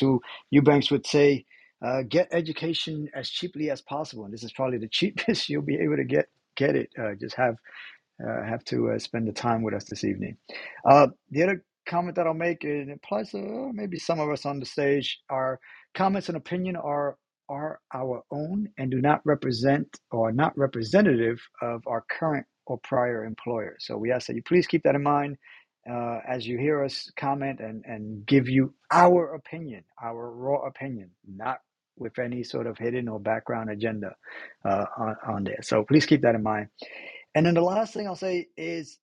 who Eubanks would say, uh, get education as cheaply as possible. And this is probably the cheapest you'll be able to get get it. Uh, just have uh, have to uh, spend the time with us this evening. Uh, the other comment that I'll make, and it applies to uh, maybe some of us on the stage, our comments and opinion are are our own and do not represent or are not representative of our current or prior employer. So we ask that you please keep that in mind uh, as you hear us comment and, and give you our opinion, our raw opinion, not with any sort of hidden or background agenda uh, on, on there. So please keep that in mind. And then the last thing I'll say is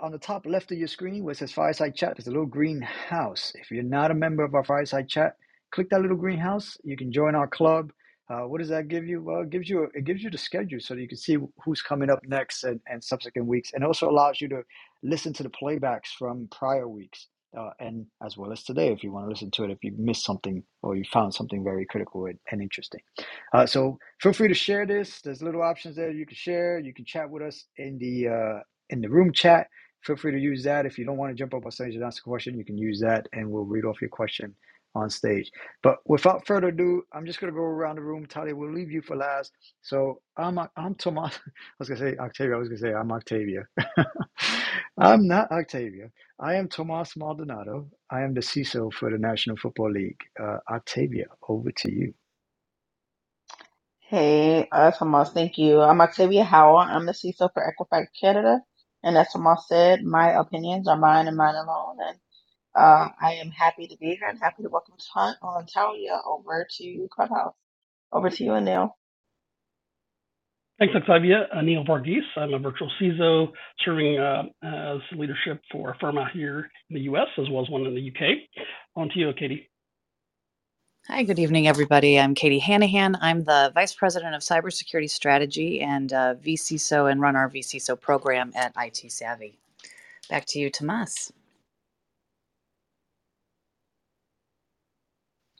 on the top left of your screen where it says Fireside Chat, there's a little green house. If you're not a member of our Fireside Chat, click that little green house. You can join our club. Uh, what does that give you? Well, it gives you it gives you the schedule so that you can see who's coming up next and, and subsequent weeks, and also allows you to listen to the playbacks from prior weeks, uh, and as well as today if you want to listen to it if you missed something or you found something very critical and, and interesting. Uh, so feel free to share this. There's little options there you can share. You can chat with us in the uh, in the room chat Feel free to use that. If you don't want to jump up on stage and ask a question, you can use that and we'll read off your question on stage. But without further ado, I'm just going to go around the room. Talya, we'll leave you for last. So I'm I'm Tomas. I was going to say Octavia. I was going to say I'm Octavia. I'm not Octavia. I am Tomas Maldonado. I am the CISO for the National Football League. Uh, Octavia, over to you. Hey, uh, Tomas, thank you. I'm Octavia Howell. I'm the CISO for Equifax Canada. And as Tomas said, my opinions are mine and mine alone. And uh, I am happy to be here and happy to welcome Ta- uh, Talya over to Clubhouse. Over to you, Anil. Thanks, Octavia. Anil Varghese. I'm a virtual CISO serving uh, as leadership for a firm out here in the US as well as one in the UK. On to you, Katie. Hi, good evening, everybody. I'm Katie Hanahan. I'm the Vice President of Cybersecurity Strategy and uh, vCISO and run our vCISO program at IT Savvy. Back to you, Tomas.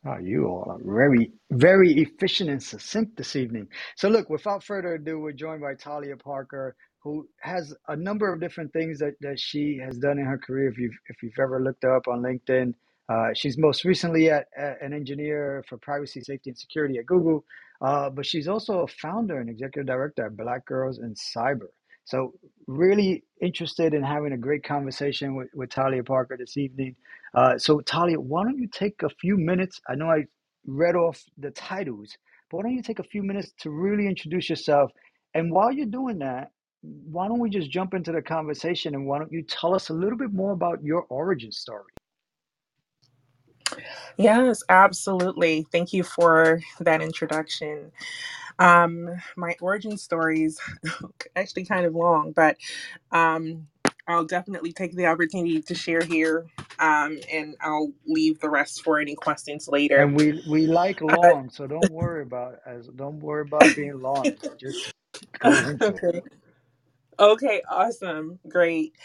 Oh, you all are very, very efficient and succinct this evening. So, look, without further ado, we're joined by Talya Parker, who has a number of different things that, that she has done in her career. If you've if you've ever looked her up on LinkedIn, uh, she's most recently at, at, an engineer for privacy, safety, and security at Google, uh, but she's also a founder and executive director at Black Girls in Cyber. So, really interested in having a great conversation with, with Talya Parker this evening. Uh, so, Talya, why don't you take a few minutes? I know I read off the titles, but why don't you take a few minutes to really introduce yourself? And while you're doing that, why don't we just jump into the conversation and why don't you tell us a little bit more about your origin story? Yes, absolutely. Thank you for that introduction. Um, my origin story is actually kind of long, but um, I'll definitely take the opportunity to share here, um, and I'll leave the rest for any questions later. And we we like Uh, long, so don't worry about as don't worry about being long. Just go into it. okay. Okay, awesome. Great.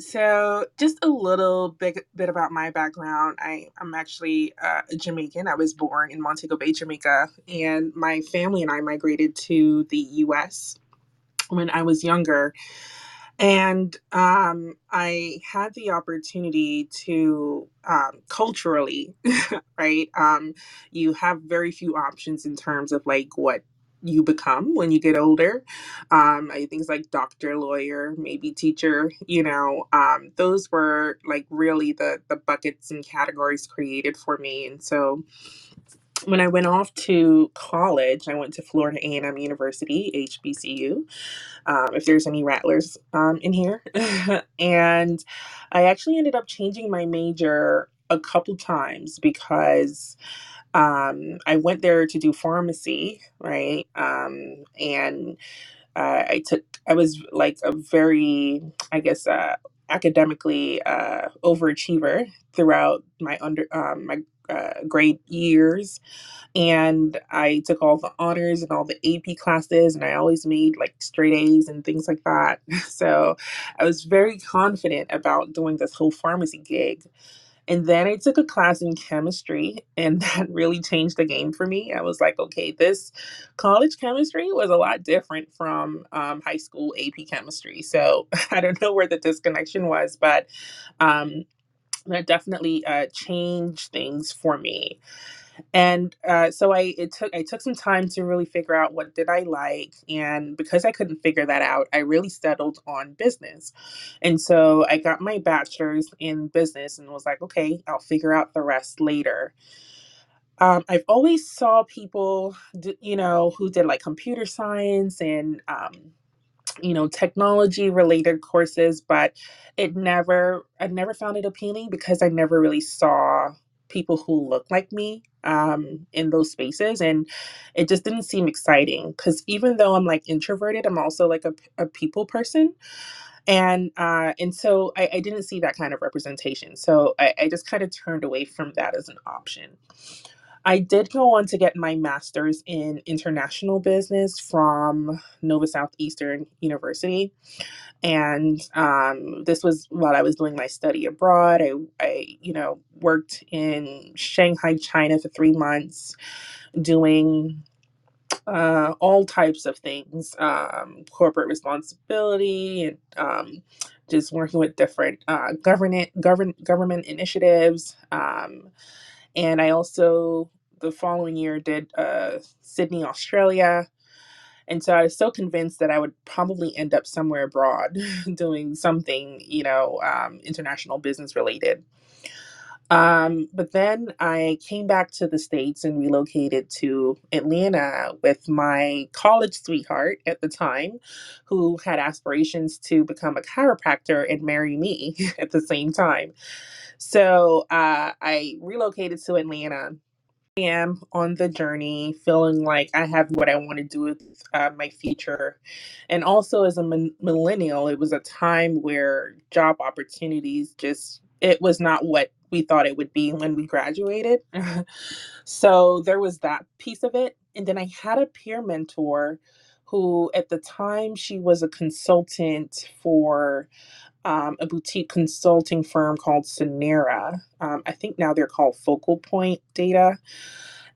So, just a little bit, bit about my background. I, I'm actually uh, Jamaican. I was born in Montego Bay, Jamaica, and my family and I migrated to the US when I was younger. And um, I had the opportunity to um, culturally, right? Um, you have very few options in terms of like what you become when you get older. Um, I- things like doctor, lawyer, maybe teacher. You know, um, those were like really the the buckets and categories created for me. And so when I went off to college, I went to Florida A&M University, HBCU. Um, if there's any rattlers um, in here, and I actually ended up changing my major a couple times because um, I went there to do pharmacy, right? Um, and uh, I took, I was like a very, I guess, uh, academically uh, overachiever throughout my under um, my uh, grade years, and I took all the honors and all the AP classes, and I always made like straight A's and things like that. So I was very confident about doing this whole pharmacy gig. And then I took a class in chemistry, and that really changed the game for me. I was like, okay, this college chemistry was a lot different from um, high school AP chemistry. So I don't know where the disconnection was, but um, that definitely uh, changed things for me and uh, so I it took I took some time to really figure out what did I like, and because I couldn't figure that out, I really settled on business, and so I got my bachelor's in business and was like, okay, I'll figure out the rest later. Um, I've always saw people, d- you know, who did like computer science and um, you know technology related courses but it never i never found it appealing because i never really saw people who look like me um, in those spaces and it just didn't seem exciting because even though i'm like introverted i'm also like a, a people person and uh, and so I, I didn't see that kind of representation so i, I just kind of turned away from that as an option I did go on to get my master's in international business from Nova Southeastern University and um, this was while I was doing my study abroad. I, I, you know, worked in Shanghai, China for three months, doing uh, all types of things, um, corporate responsibility, and um, just working with different uh, government govern government initiatives. Um, and I also the following year did uh, Sydney, Australia and so I was so convinced that I would probably end up somewhere abroad doing something, you know, um, international business related. Um, but then I came back to the States and relocated to Atlanta with my college sweetheart at the time, who had aspirations to become a chiropractor and marry me at the same time. So uh, I relocated to Atlanta am on the journey, feeling like I have what I want to do with uh, my future. And also, as a min- millennial, it was a time where job opportunities just, it was not what we thought it would be when we graduated. so there was that piece of it. And then I had a peer mentor who, at the time, she was a consultant for um, a boutique consulting firm called Sonera. Um, I think now they're called Focal Point Data.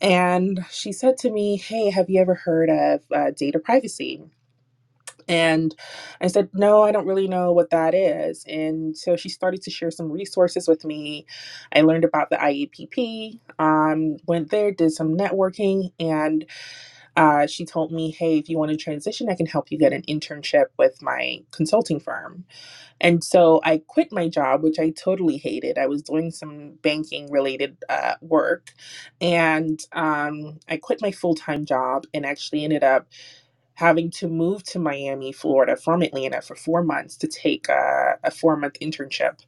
And she said to me, Hey, have you ever heard of uh, data privacy? And I said, No, I don't really know what that is. And so she started to share some resources with me. I learned about the IAPP, um, went there, did some networking, and uh, she told me, Hey, if you want to transition, I can help you get an internship with my consulting firm. And so I quit my job, which I totally hated. I was doing some banking related uh, work. And um, I quit my full time job and actually ended up having to move to Miami, Florida from Atlanta for four months to take a, a four month internship.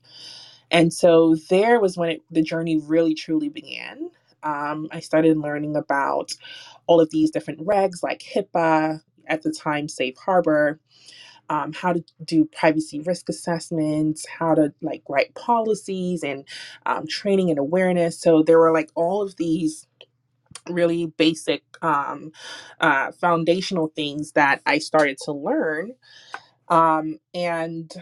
And so there was when it, the journey really truly began. Um, I started learning about all of these different regs like HIPAA, at the time, Safe Harbor um, how to do privacy risk assessments, how to like write policies and um, training and awareness. So there were like all of these really basic um, uh, foundational things that I started to learn. Um, and,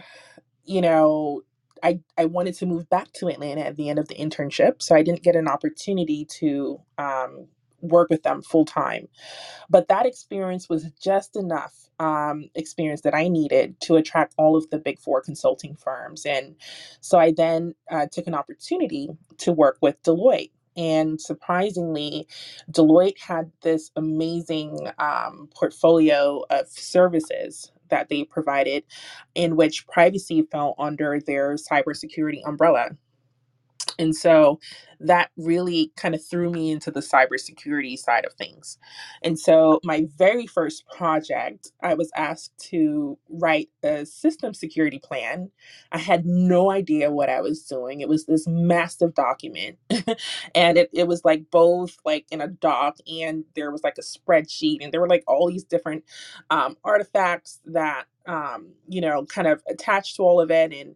you know, I, I wanted to move back to Atlanta at the end of the internship. So I didn't get an opportunity to um, work with them full time. But that experience was just enough um, experience that I needed to attract all of the big four consulting firms. And so I then uh, took an opportunity to work with Deloitte. And surprisingly, Deloitte had this amazing um, portfolio of services that they provided in which privacy fell under their cybersecurity umbrella. And so that really kind of threw me into the cybersecurity side of things. And so my very first project, I was asked to write a system security plan. I had no idea what I was doing. It was this massive document. and it, it was like both like in a doc and there was like a spreadsheet and there were like all these different um, artifacts that um, you know, kind of attached to all of it. And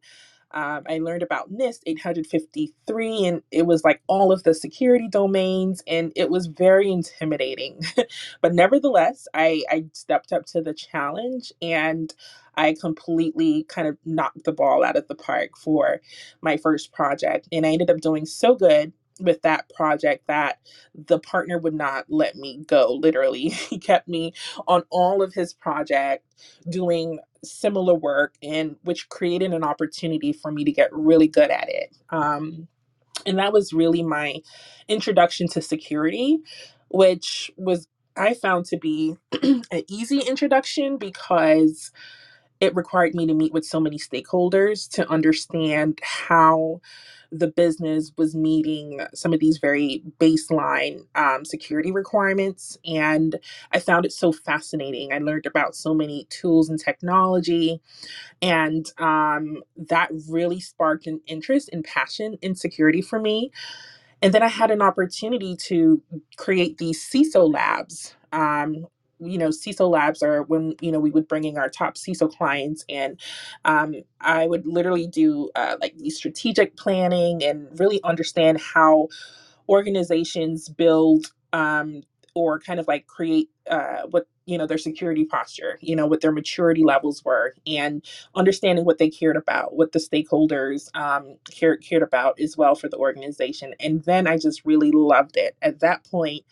um, I learned about NIST 853, and it was like all of the security domains, and it was very intimidating. but nevertheless, I, I stepped up to the challenge and I completely kind of knocked the ball out of the park for my first project. And I ended up doing so good with that project that the partner would not let me go literally. He kept me on all of his project doing similar work and which created an opportunity for me to get really good at it. Um, and that was really my introduction to security which was i found to be an easy introduction because it required me to meet with so many stakeholders to understand how the business was meeting some of these very baseline um, security requirements. And I found it so fascinating. I learned about so many tools and technology, and um, that really sparked an interest and passion in security for me and then I had an opportunity to create these CISO labs. Um, you know, CISO labs are when you know we would bring in our top CISO clients, and um, I would literally do uh, like the strategic planning and really understand how organizations build um, or kind of like create uh, what you know their security posture you know what their maturity levels were and understanding what they cared about what the stakeholders um, cared, cared about as well for the organization. And then i just really loved it. At that point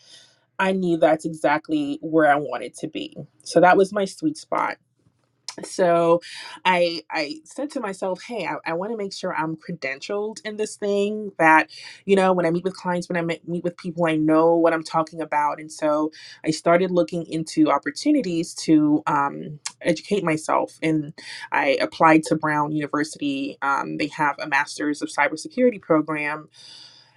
i knew that's exactly where i wanted to be. So that was my sweet spot. So i i said to myself hey i, I want to make sure i'm credentialed in this thing that you know when i meet with clients when i meet, meet with people i know what i'm talking about. And so i started looking into opportunities to um, educate myself and i applied to brown university. Um, they have a master's of cybersecurity program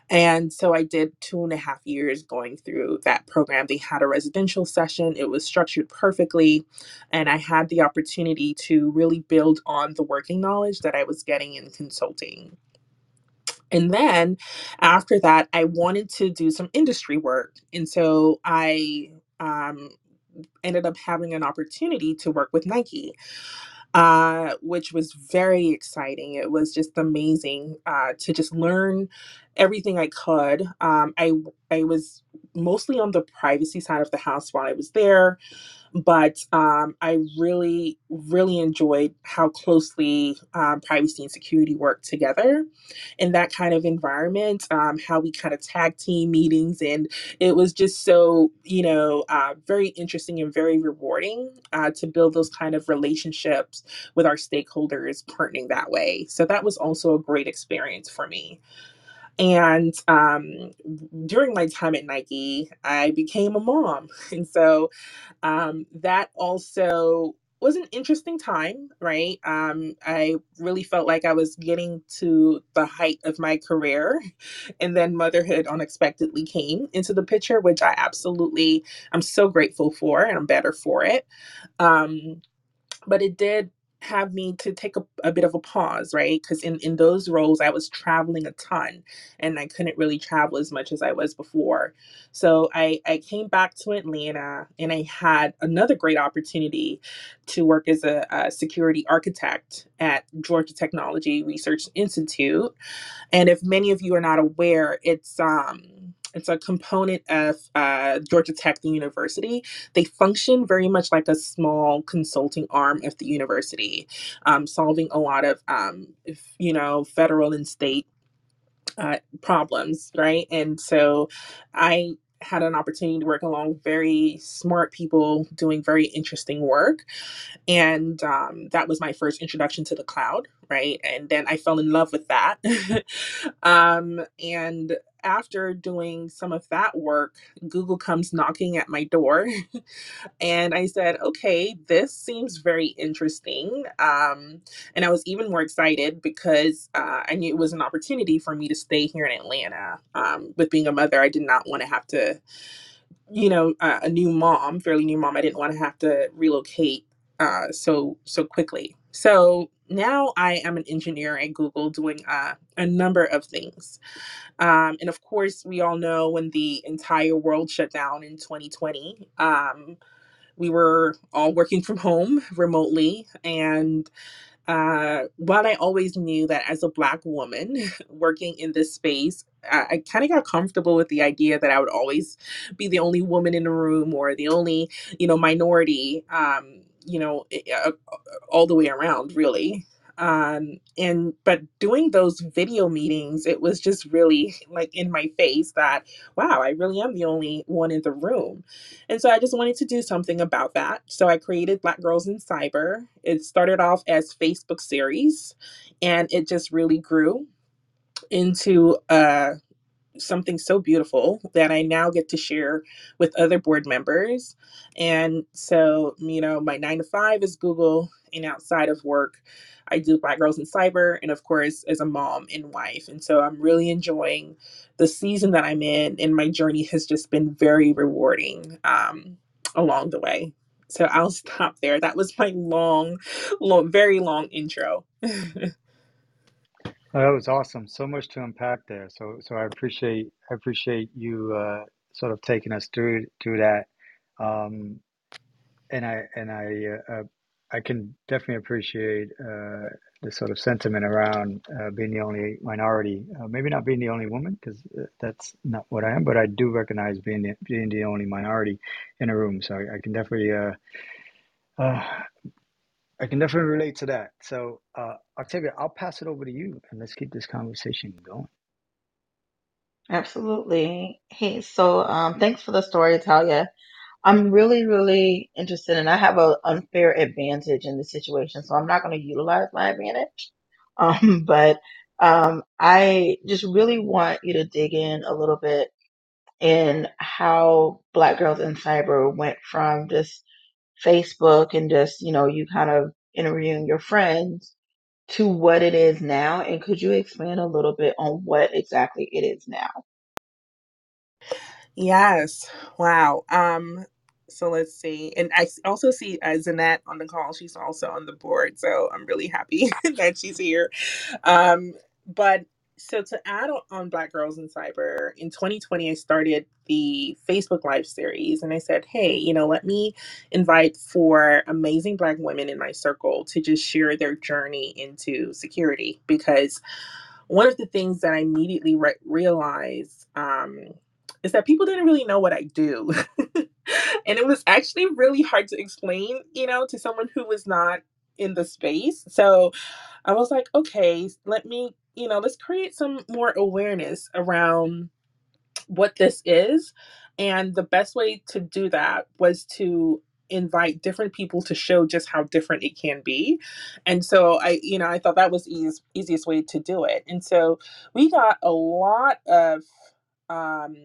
and so I did two and a half years going through that program. They had a residential session, it was structured perfectly. And I had the opportunity to really build on the working knowledge that I was getting in consulting. And then after that, I wanted to do some industry work. And so I um, ended up having an opportunity to work with Nike uh, which was very exciting. It was just amazing uh, to just learn everything I could. Um, I I was mostly on the privacy side of the house while I was there but um, I really, really enjoyed how closely um, privacy and security work together in that kind of environment. Um, how we kind of tag team meetings, and it was just so you know uh, very interesting and very rewarding uh, to build those kind of relationships with our stakeholders, partnering that way. So that was also a great experience for me. And um, during my time at Nike, I became a mom. And so um, that also was an interesting time, right? Um, I really felt like I was getting to the height of my career. And then motherhood unexpectedly came into the picture, which I absolutely, I'm so grateful for and I'm better for it. Um, but it did have me to take a, a bit of a pause, right? Because in, in those roles, I was traveling a ton and I couldn't really travel as much as I was before. So I, I came back to Atlanta and I had another great opportunity to work as a, a security architect at Georgia Technology Research Institute. And if many of you are not aware, it's um it's a component of uh, Georgia Tech, the university. They function very much like a small consulting arm of the university, um, solving a lot of, um, if, you know, federal and state uh, problems, right? And so I had an opportunity to work along very smart people doing very interesting work and um, that was my first introduction to the cloud right and then i fell in love with that um, and after doing some of that work google comes knocking at my door and i said okay this seems very interesting um, and i was even more excited because uh, i knew it was an opportunity for me to stay here in atlanta um, with being a mother i did not want to have to you know uh, a new mom fairly new mom i didn't want to have to relocate uh, so so quickly. So now i am an engineer at google doing uh, a number of things. Um, and of course we all know when the entire world shut down in 2020 um, we were all working from home remotely. And uh, while I always knew that as a Black woman working in this space, I, kind of got comfortable with the idea that I would always be the only woman in the room or the only, you know, minority, um, you know, uh, all the way around, really. um and but doing those video meetings it was just really like in my face that wow i really am the only one in the room. And so i just wanted to do something about that. So i created black girls in cyber. It started off as facebook series and it just really grew into a something so beautiful that I now get to share with other board members. And so, you know, my nine to five is Google, and outside of work, I do Black Girls in Cyber, and of course, as a mom and wife. And so, I'm really enjoying the season that I'm in, and my journey has just been very rewarding um, along the way. So I'll stop there. That was my long, long, very long intro. Oh, that was awesome. So much to unpack there. So, so I appreciate I appreciate you uh, sort of taking us through through that. Um, and I and I uh, uh, I can definitely appreciate uh, the sort of sentiment around uh, being the only minority. Uh, maybe not being the only woman, because that's not what I am, but I do recognize being the, being the only minority in a room. So I, I can definitely uh, uh, I can definitely relate to that. So uh, Octavia, I'll pass it over to you, and let's keep this conversation going. Absolutely. Hey, so um, thanks for the story, Talya. I'm really, really interested, and I have an unfair advantage in this situation, so I'm not going to utilize my advantage. Um, but um, I just really want you to dig in a little bit in how Black Girls in Cyber went from just Facebook and just, you know, you kind of interviewing your friends to what it is now. And could you expand a little bit on what exactly it is now? Yes. Wow. Um, so let's see. And I also see uh, Zanette on the call. She's also on the board. So I'm really happy that she's here. Um, but so to add on Black Girls in Cyber, in 2020, I started the Facebook Live series. And I said, hey, you know, let me invite four amazing Black women in my circle to just share their journey into security. Because one of the things that I immediately re- realized um, is that people didn't really know what I do. and it was actually really hard to explain, you know, to someone who was not in the space. So I was like, okay, let me, you know, let's create some more awareness around what this is. And the best way to do that was to invite different people to show just how different it can be. And so I, you know, I thought that was the easiest, easiest way to do it. And so we got a lot of um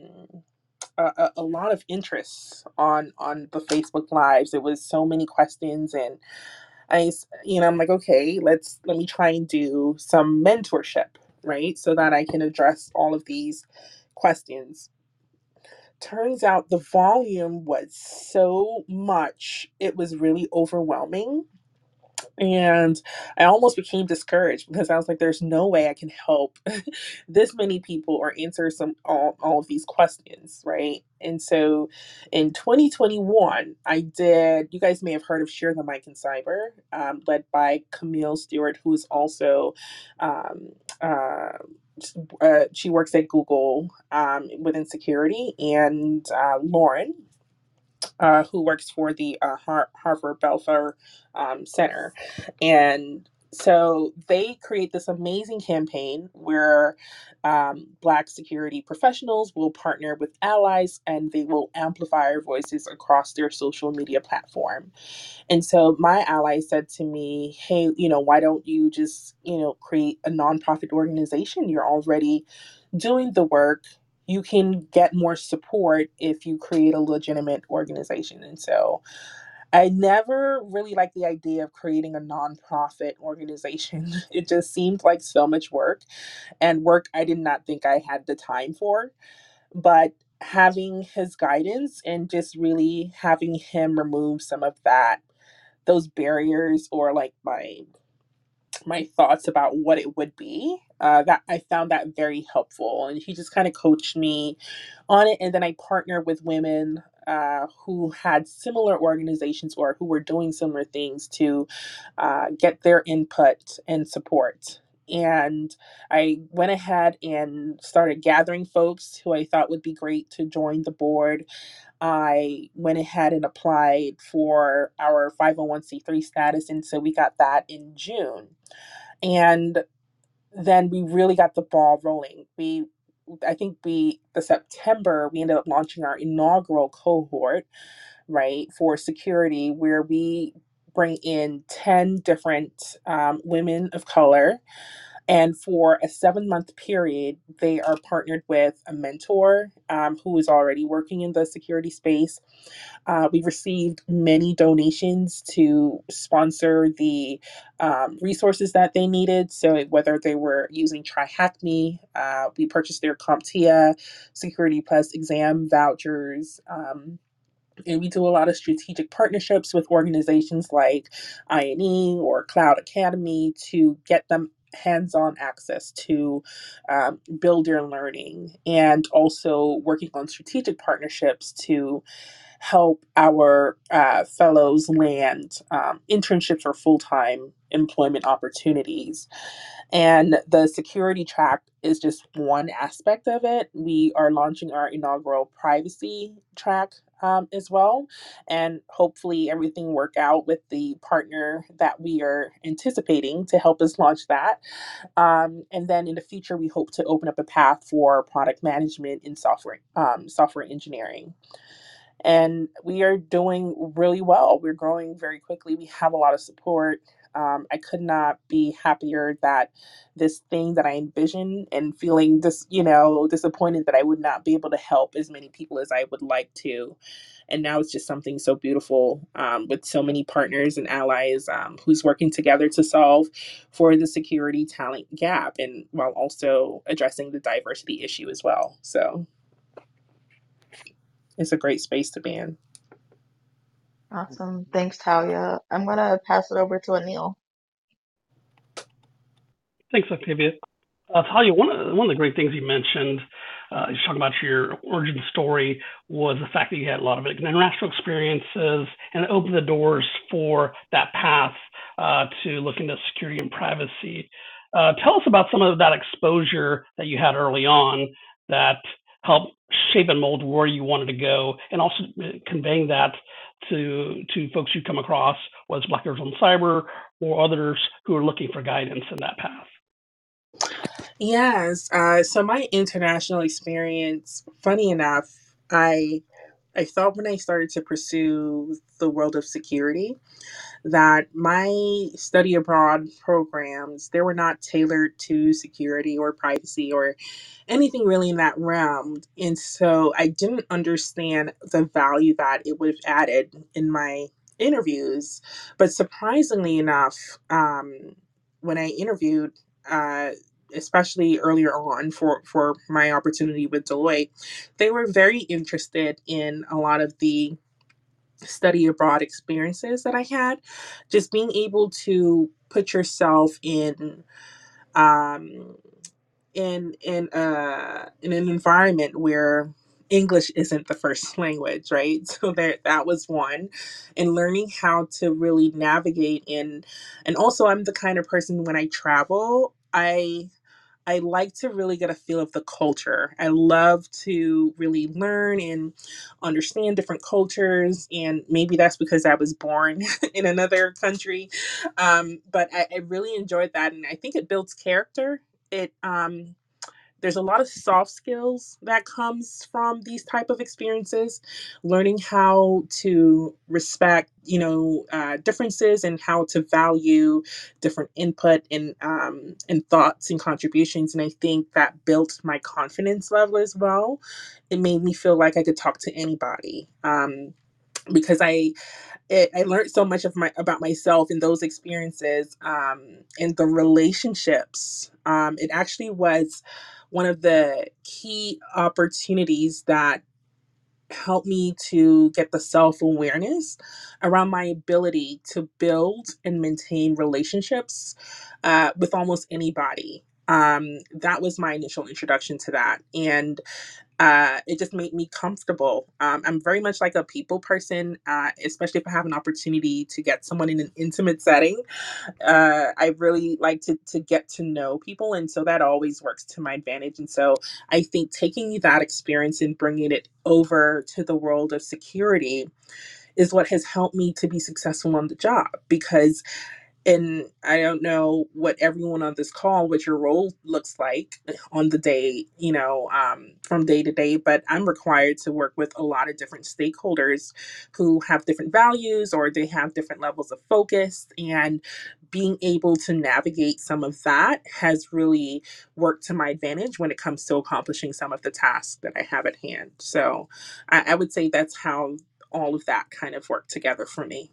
a, a a lot of interest on on the Facebook lives. It was so many questions and I you know, I'm like, okay, let's let me try and do some mentorship, right? So that I can address all of these questions turns out the volume was so much, it was really overwhelming. And I almost became discouraged because I was like, there's no way I can help this many people or answer some all, all of these questions, right? And so in 2021, I did, you guys may have heard of Share the Mic in Cyber, um, led by Camille Stewart, who is also um, uh, uh, she works at Google um, within security, and uh, Lauren, uh, who works for the uh, Har- Harvard Belfer um, Center. And so they create this amazing campaign where um, Black security professionals will partner with allies and they will amplify our voices across their social media platform. And so my ally said to me, Hey, you know, why don't you just, you know, create a nonprofit organization? You're already doing the work, you can get more support if you create a legitimate organization. And so I never really liked the idea of creating a nonprofit organization. It just seemed like so much work and work I did not think I had the time for. But having his guidance and just really having him remove some of that those barriers or like my my thoughts about what it would be. Uh, that I found that very helpful, and he just kind of coached me on it. And then I partnered with women uh, who had similar organizations or who were doing similar things to uh, get their input and support. And I went ahead and started gathering folks who I thought would be great to join the board. I went ahead and applied for our 501c3 status, and so we got that in June and then we really got the ball rolling. We I think we the September we ended up launching our inaugural cohort, right, for security where we bring in 10 different um, women of color and for a seven month period, they are partnered with a mentor um, who is already working in the security space. Uh, we received many donations to sponsor the um, resources that they needed. So, whether they were using TryHackMe, uh, we purchased their CompTIA Security Plus exam vouchers. Um, and we do a lot of strategic partnerships with organizations like INE or Cloud Academy to get them hands-on access to um, build learning and also working on strategic partnerships to help our uh, fellows land um, internships or full-time employment opportunities and the security track is just one aspect of it. We are launching our inaugural privacy track um, as well. And hopefully, everything work out with the partner that we are anticipating to help us launch that. Um, and then in the future, we hope to open up a path for product management in software um, software engineering and we are doing really well. We're growing very quickly. We have a lot of support. Um, I could not be happier that this thing that I envisioned and feeling this, you know, disappointed that I would not be able to help as many people as I would like to. And now it's just something so beautiful um, with so many partners and allies um, who's working together to solve for the security talent gap and while also addressing the diversity issue as well. So it's a great space to be in. Awesome. Thanks, Talya. I'm gonna pass it over to Anil. Thanks, Octavia. Uh, Talya, one of, one of the great things you mentioned, uh, you talking about your origin story, was the fact that you had a lot of international experiences and it opened the doors for that path uh, to look into security and privacy. Uh, tell us about some of that exposure that you had early on that helped shape and mold where you wanted to go, and also uh, conveying that to to folks you come across, whether it's Black Girls on Cyber or others who are looking for guidance in that path. Yes. Uh, so my international experience, funny enough, I I thought when I started to pursue the world of security that my study abroad programs they were not tailored to security or privacy or anything really in that realm. And so i didn't understand the value that it would have added in my interviews. But surprisingly enough um, when i interviewed uh, especially earlier on for for my opportunity with deloitte they were very interested in a lot of the study abroad experiences that I had, just being able to put yourself in um in in uh in an environment where English isn't the first language, right? So there that was one. And learning how to really navigate in and also I'm the kind of person when I travel, I I like to really get a feel of the culture. I love to really learn and understand different cultures. And maybe that's because I was born in another country. Um, but I, I really enjoyed that. And I think it builds character. It, um, there's a lot of soft skills that comes from these type of experiences learning how to respect you know uh, differences and how to value different input and um, and thoughts and contributions and i think that built my confidence level as well it made me feel like i could talk to anybody um, because I it, I learned so much of my about myself in those experiences um, and the relationships. Um, it actually was one of the key opportunities that helped me to get the self awareness around my ability to build and maintain relationships uh, with almost anybody. Um, that was my initial introduction to that, and uh, it just made me comfortable. Um, I'm very much like a people person, uh, especially if I have an opportunity to get someone in an intimate setting. Uh, I really like to to get to know people, and so that always works to my advantage. And so I think taking that experience and bringing it over to the world of security is what has helped me to be successful on the job because and I don't know what everyone on this call, what your role looks like on the day, you know, um, from day to day, but I'm required to work with a lot of different stakeholders who have different values or they have different levels of focus. And being able to navigate some of that has really worked to my advantage when it comes to accomplishing some of the tasks that I have at hand. So I, I would say that's how all of that kind of worked together for me.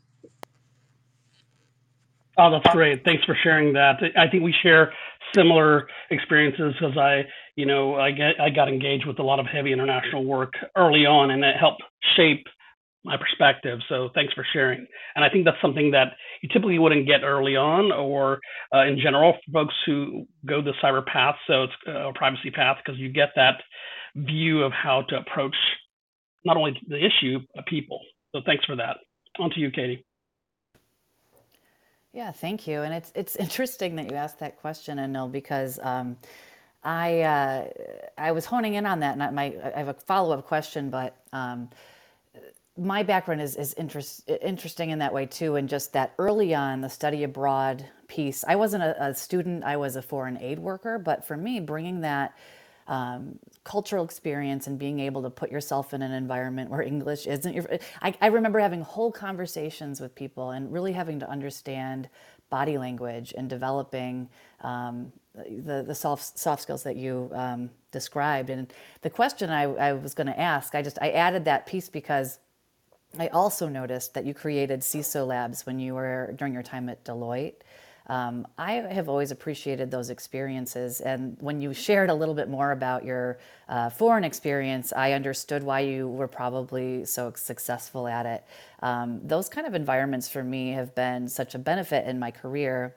Oh, that's great. Thanks for sharing that. I think we share similar experiences because I, you know, I get I got engaged with a lot of heavy international work early on, and it helped shape my perspective. So thanks for sharing. And I think that's something that you typically wouldn't get early on, or uh, in general, for folks who go the cyber path. So it's a privacy path because you get that view of how to approach not only the issue, but people. So thanks for that. On to you, Katie. Yeah, thank you. And it's it's interesting that you asked that question, Anil, because um, I uh, I was honing in on that, and I, my I have a follow up question, but um, my background is is interest, interesting in that way too, and just that early on the study abroad piece. I wasn't a, a student; I was a foreign aid worker, but for me, bringing that um, cultural experience and being able to put yourself in an environment where English isn't your. I, I remember having whole conversations with people and really having to understand body language and developing um, the the soft soft skills that you um, described. And the question I, I was going to ask, I just I added that piece because. I also noticed that you created CISO labs when you were during your time at Deloitte. Um, I have always appreciated those experiences. And when you shared a little bit more about your uh, foreign experience, I understood why you were probably so successful at it. Um, those kind of environments for me have been such a benefit in my career.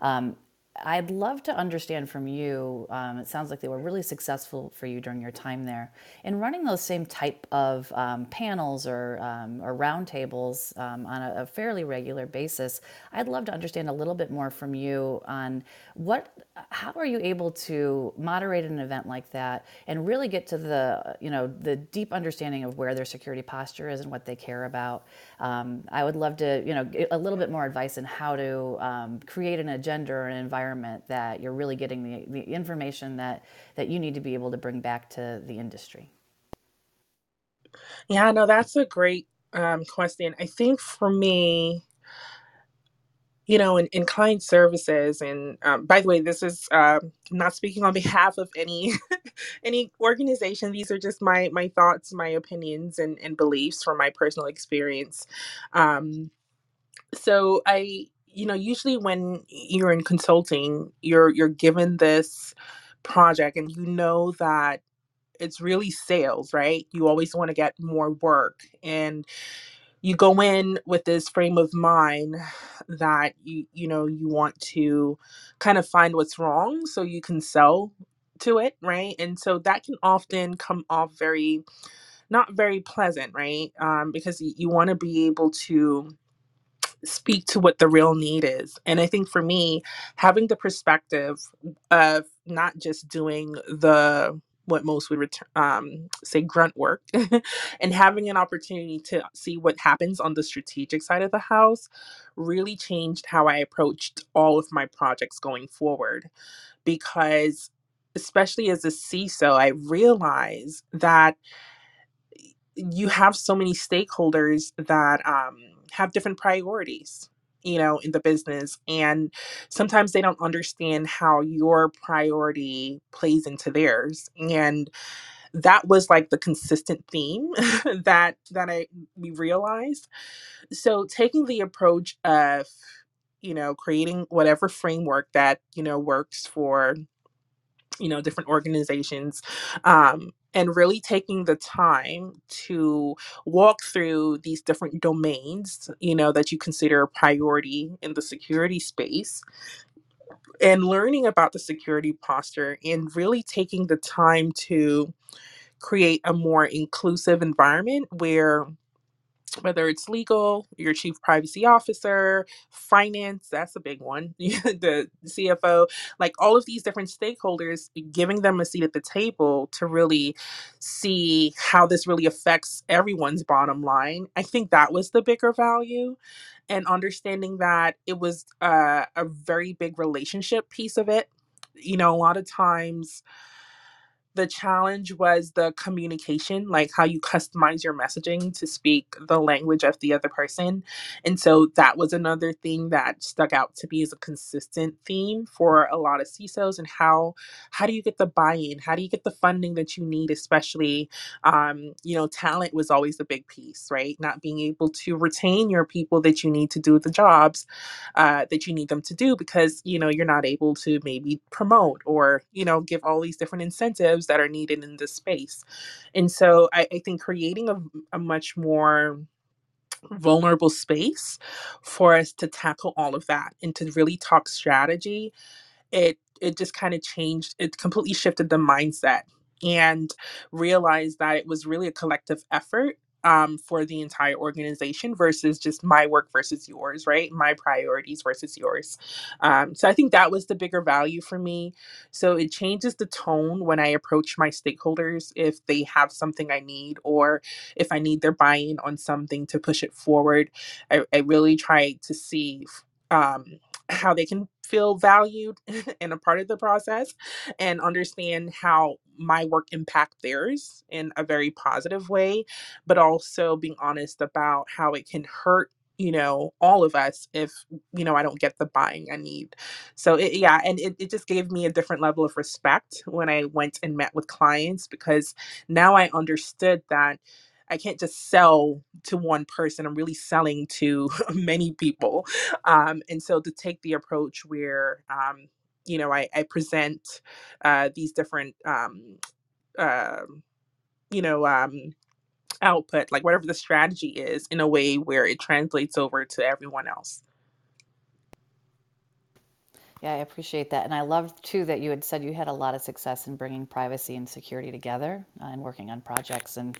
Um, I'd love to understand from you. Um, it sounds like they were really successful for you during your time there. In running those same type of um, panels or, um, or roundtables um, on a, a, fairly regular basis, I'd love to understand a little bit more from you on what, how are you able to moderate an event like that and really get to the, you know, the deep understanding of where their security posture is and what they care about. Um, I would love to, you know, a little bit more advice on how to um, create an agenda or an environment environment that you're really getting the, the information that, that you need to be able to bring back to the industry? Yeah, no, that's a great um, question. I think for me, you know, in, in client services, and um, by the way, this is uh, not speaking on behalf of any any organization. These are just my my thoughts, my opinions, and, and beliefs from my personal experience. Um, so I you know usually when you're in consulting you're you're given this project and you know that it's really sales right? You always want to get more work. And you go in with this frame of mind that you you know you want to kind of find what's wrong so you can sell to it right? And so that can often come off very not very pleasant right? Um, because you, you want to be able to speak to what the real need is. And I think for me, having the perspective of not just doing the what most would um, say grunt work and having an opportunity to see what happens on the strategic side of the house really changed how I approached all of my projects going forward. Because, especially as a CISO, I realized that you have so many stakeholders that um, have different priorities you know in the business and sometimes they don't understand how your priority plays into theirs and that was like the consistent theme that that i we realized. So taking the approach of you know creating whatever framework that you know works for you know different organizations um, and really taking the time to walk through these different domains you know that you consider a priority in the security space and learning about the security posture and really taking the time to create a more inclusive environment where whether it's legal, your chief privacy officer, finance, that's a big one, the CFO, like all of these different stakeholders, giving them a seat at the table to really see how this really affects everyone's bottom line. I think that was the bigger value. And understanding that it was uh, a very big relationship piece of it. You know, a lot of times, the challenge was the communication, like how you customize your messaging to speak the language of the other person. And so that was another thing that stuck out to me as a consistent theme for a lot of CISOs and how how do you get the buy-in? How do you get the funding that you need, especially um, you know, talent was always a big piece, right? Not being able to retain your people that you need to do the jobs uh, that you need them to do because you know you're not able to maybe promote or you know give all these different incentives that are needed in this space. And so i, I think creating a, a much more vulnerable space for us to tackle all of that and to really talk strategy it it just kind of changed it completely shifted the mindset and realized that it was really a collective effort um, for the entire organization versus just my work versus yours right? My priorities versus yours. Um, so i think that was the bigger value for me. So it changes the tone when i approach my stakeholders if they have something i need or if i need their buy-in on something to push it forward. I, I really try to see um, how they can feel valued and a part of the process and understand how my work impact theirs in a very positive way but also being honest about how it can hurt you know all of us if you know i don't get the buying i need. So it, yeah and it, it just gave me a different level of respect when i went and met with clients because now i understood that I can't just sell to one person. I'm really selling to many people. Um, and so to take the approach where, um, you know, I, I present uh, these different, um, uh, you know, um, output, like whatever the strategy is, in a way where it translates over to everyone else. Yeah, I appreciate that. And I love too that you had said you had a lot of success in bringing privacy and security together uh, and working on projects. And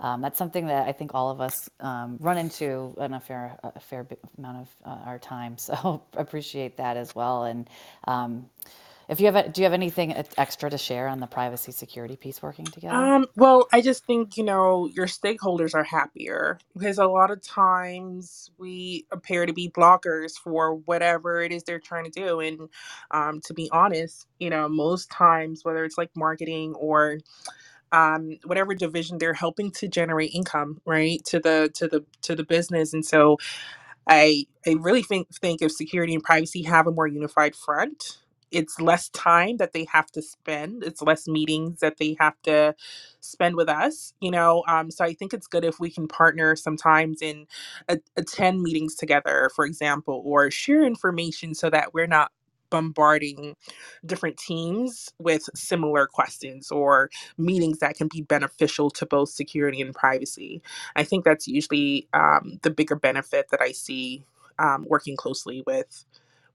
um, that's something that I think all of us um, run into in a fair, a fair amount of uh, our time. So appreciate that as well. And um, if you have, a, do you have anything extra to share on the privacy security piece working together? Um, well, I just think, you know, your stakeholders are happier because a lot of times we appear to be blockers for whatever it is they're trying to do. And um, to be honest, you know, most times, whether it's like marketing or um, whatever division they're helping to generate income, right, to the to the to the business. And so I I really think think if security and privacy have a more unified front, it's less time that they have to spend. It's less meetings that they have to spend with us, you know. Um, so I think it's good if we can partner sometimes and a- attend meetings together, for example, or share information so that we're not bombarding different teams with similar questions or meetings that can be beneficial to both security and privacy. I think that's usually um, the bigger benefit that I see um, working closely with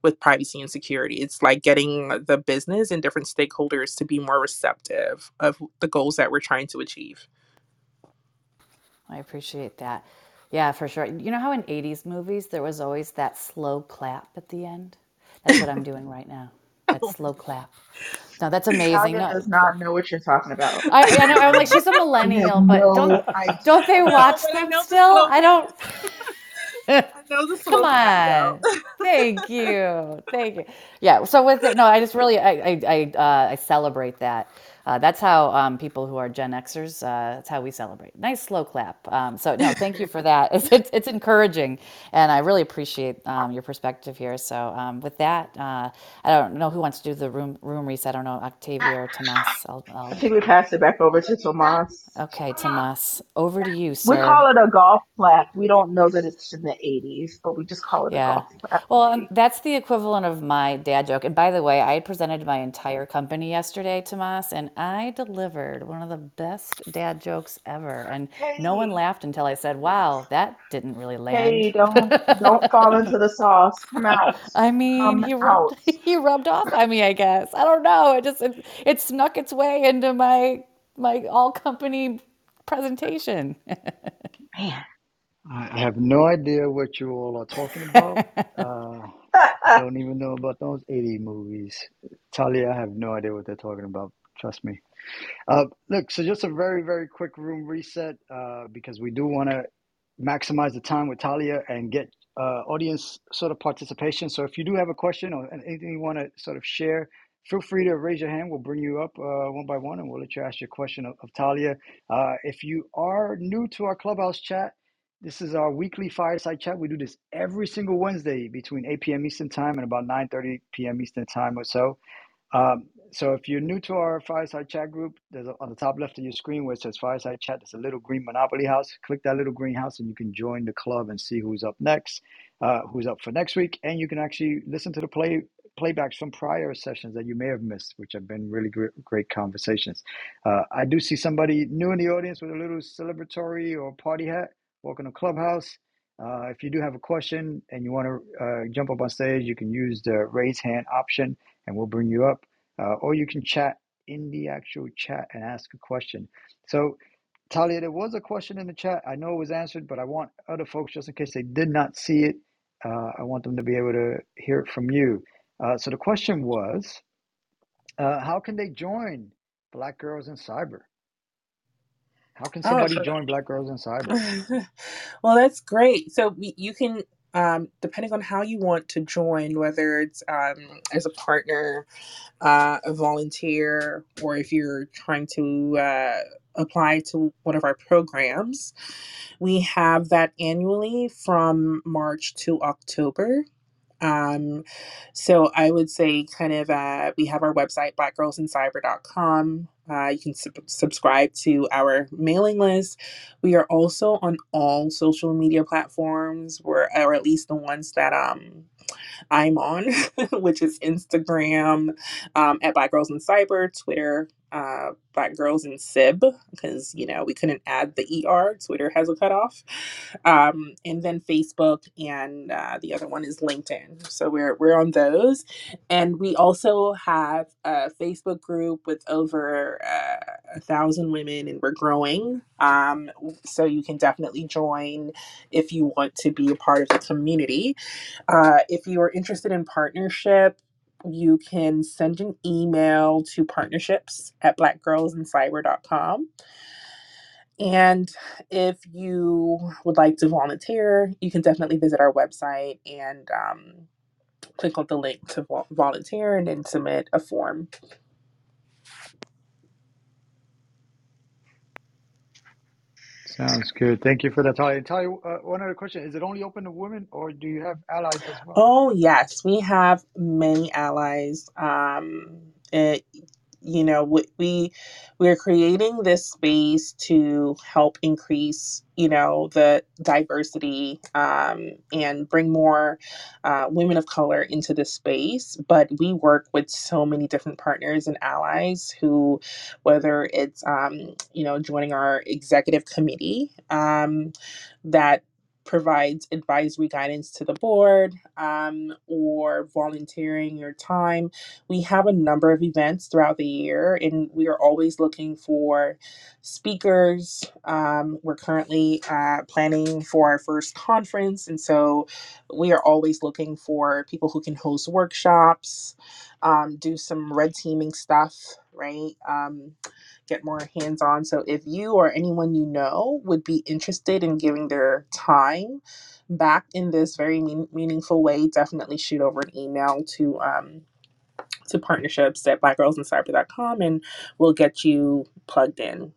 with privacy and security. It's like getting the business and different stakeholders to be more receptive of the goals that we're trying to achieve. I appreciate that. Yeah, for sure. You know how in 80s movies there was always that slow clap at the end? That's what I'm doing right now. That slow clap. No, that's amazing. Talya No, does not know what you're talking about. I, I know. I'm like, she's a millennial, but no don't idea. don't they watch But I them the still? I don't. I know the Come on. Thank you. Thank you. Yeah. So with it, no, I just really, I, I, I, uh, I celebrate that. Uh, that's how um, people who are Gen Xers, uh, that's how we celebrate. Nice slow clap. Um, so no, thank you for that. It's, it's, it's encouraging, and I really appreciate um, your perspective here. So um, with that, uh, I don't know who wants to do the room room reset. I don't know, Octavia or Tomas. I'll, I I'll, think we passed it back over to Tomas. okay, Tomas, over to you, sir. We call it a golf clap. We don't know that it's in the 80s, but we just call it a golf clap. Well, um, that's the equivalent of my dad joke. And by the way, I had presented my entire company yesterday, Tomas, and I delivered one of the best dad jokes ever. And no one laughed until I said, "Wow, that didn't really land." hey, land." don't don't fall into the sauce. Come out. I mean, Come he rubbed out. he rubbed off on me, I guess. I don't know. It just it, it snuck its way into my my all company presentation. Man. I I have no idea what you all are talking about. Uh, don't even know about those 80 movies. Talya, I have no idea what they're talking about. Trust me. Uh, look, so just a very, very quick room reset uh, because we do want to maximize the time with Talya and get uh, audience sort of participation. So if you do have a question or anything you want to sort of share, feel free to raise your hand. We'll bring you up uh, one by one and we'll let you ask your question of, of Talya. Uh, if you are new to our Clubhouse chat, this is our weekly fireside chat. We do this every single Wednesday between 8 p.m. Eastern Time and about 9:30 p.m. Eastern Time or so. Um, so if you're new to our Fireside Chat group, there's a, on the top left of your screen where it says Fireside Chat, there's a little green Monopoly house. Click that little green house and you can join the club and see who's up next, uh, who's up for next week, and you can actually listen to the play playbacks from prior sessions that you may have missed, which have been really great, great conversations. Uh, I do see somebody new in the audience with a little celebratory or party hat. Welcome to Clubhouse. Uh, if you do have a question and you want to uh, jump up on stage, you can use the raise hand option and we'll bring you up. Uh, or you can chat in the actual chat and ask a question. So, Talya, there was a question in the chat. I know it was answered, but I want other folks, just in case they did not see it, uh, I want them to be able to hear it from you. Uh, so the question was, uh, how can they join Black Girls in Cyber? How can Oh, somebody join Black Girls in Cyber? well, that's great. So we, you can, um, depending on how you want to join, whether it's um, as a partner, uh, a volunteer, or if you're trying to uh, apply to one of our programs, we have that annually from March to October. Um, so I would say kind of uh, we have our website blackgirlsincyber.com. Uh, you can sub- subscribe to our mailing list. We are also on all social media platforms, or, or at least the ones that um I'm on, which is Instagram um, at Black Girls in Cyber, Twitter, uh, Black Girls in Sib, because, you know, we couldn't add the ER. Twitter has a cutoff. Um, and then Facebook, and uh, the other one is LinkedIn. So we're, we're on those. And we also have a Facebook group with over uh, a thousand women, and we're growing. Um, so you can definitely join if you want to be a part of the community. Uh, if you are interested in partnership, you can send an email to partnerships at blackgirlsincyber.com. And if you would like to volunteer, you can definitely visit our website and um, click on the link to vol- volunteer and then submit a form. Sounds good. Thank you for that, Talya. Talya, uh, one other question. Is it only open to women or do you have allies as well? Oh, yes, we have many allies. Um, you know we, we we're creating this space to help increase you know the diversity um, and bring more uh, women of color into the space. But we work with so many different partners and allies who whether it's um, you know joining our executive committee um, that provides advisory guidance to the board um, or volunteering your time we have a number of events throughout the year, and we are always looking for speakers. Um, we're currently uh, planning for our first conference, and so we are always looking for people who can host workshops, um, do some red teaming stuff, right? Um, get more hands on. So if you or anyone you know would be interested in giving their time back in this very mean- meaningful way, definitely shoot over an email to. Um, to partnerships at blackgirlsincyber.com and we'll get you plugged in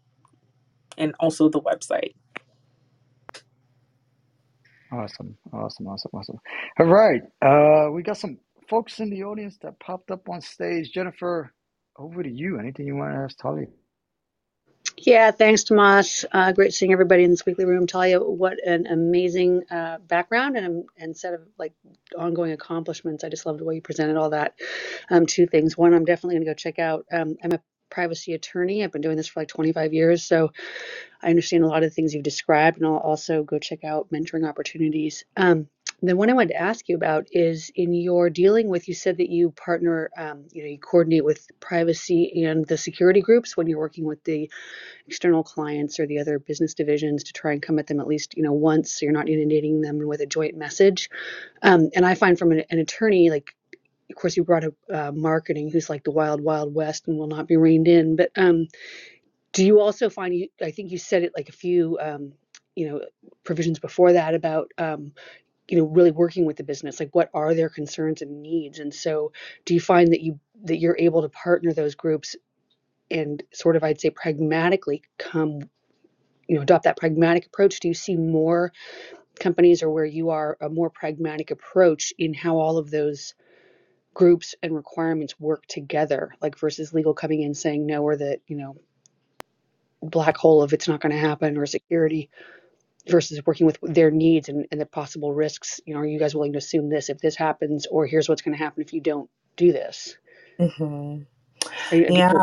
and also the website. Awesome, awesome, awesome, awesome. All right, uh, we got some folks in the audience that popped up on stage. Jennifer, over to you. Anything you want to ask Talya? Yeah, thanks, Tomas. Uh, great seeing everybody in this weekly room. Talya, what an amazing uh, background and and set of like ongoing accomplishments. I just love the way you presented all that. Um, two things. One, I'm definitely going to go check out. Um, I'm a privacy attorney. I've been doing this for like 25 years, so I understand a lot of the things you've described, and I'll also go check out mentoring opportunities. Um, the one I wanted to ask you about is in your dealing with, you said that you partner, um, you know, you coordinate with privacy and the security groups when you're working with the external clients or the other business divisions to try and come at them at least, you know, once so you're not inundating them with a joint message. Um, and I find from an, an attorney, like, of course, you brought up uh, marketing, who's like the wild, wild west and will not be reined in. But um, do you also find you? I think you said it like a few, um, you know, provisions before that about um, you know really working with the business like what are their concerns and needs? And so do you find that you that you're able to partner those groups and sort of i'd say pragmatically come you know adopt that pragmatic approach? Do you see more companies or where you are a more pragmatic approach in how all of those groups and requirements work together? Like versus legal coming in saying no or that you know black hole of it's not going to happen or security versus working with their needs and, and the possible risks. You know, are you guys willing to assume this if this happens, or here's what's going to happen if you don't do this? hmm Are you, Yeah. what,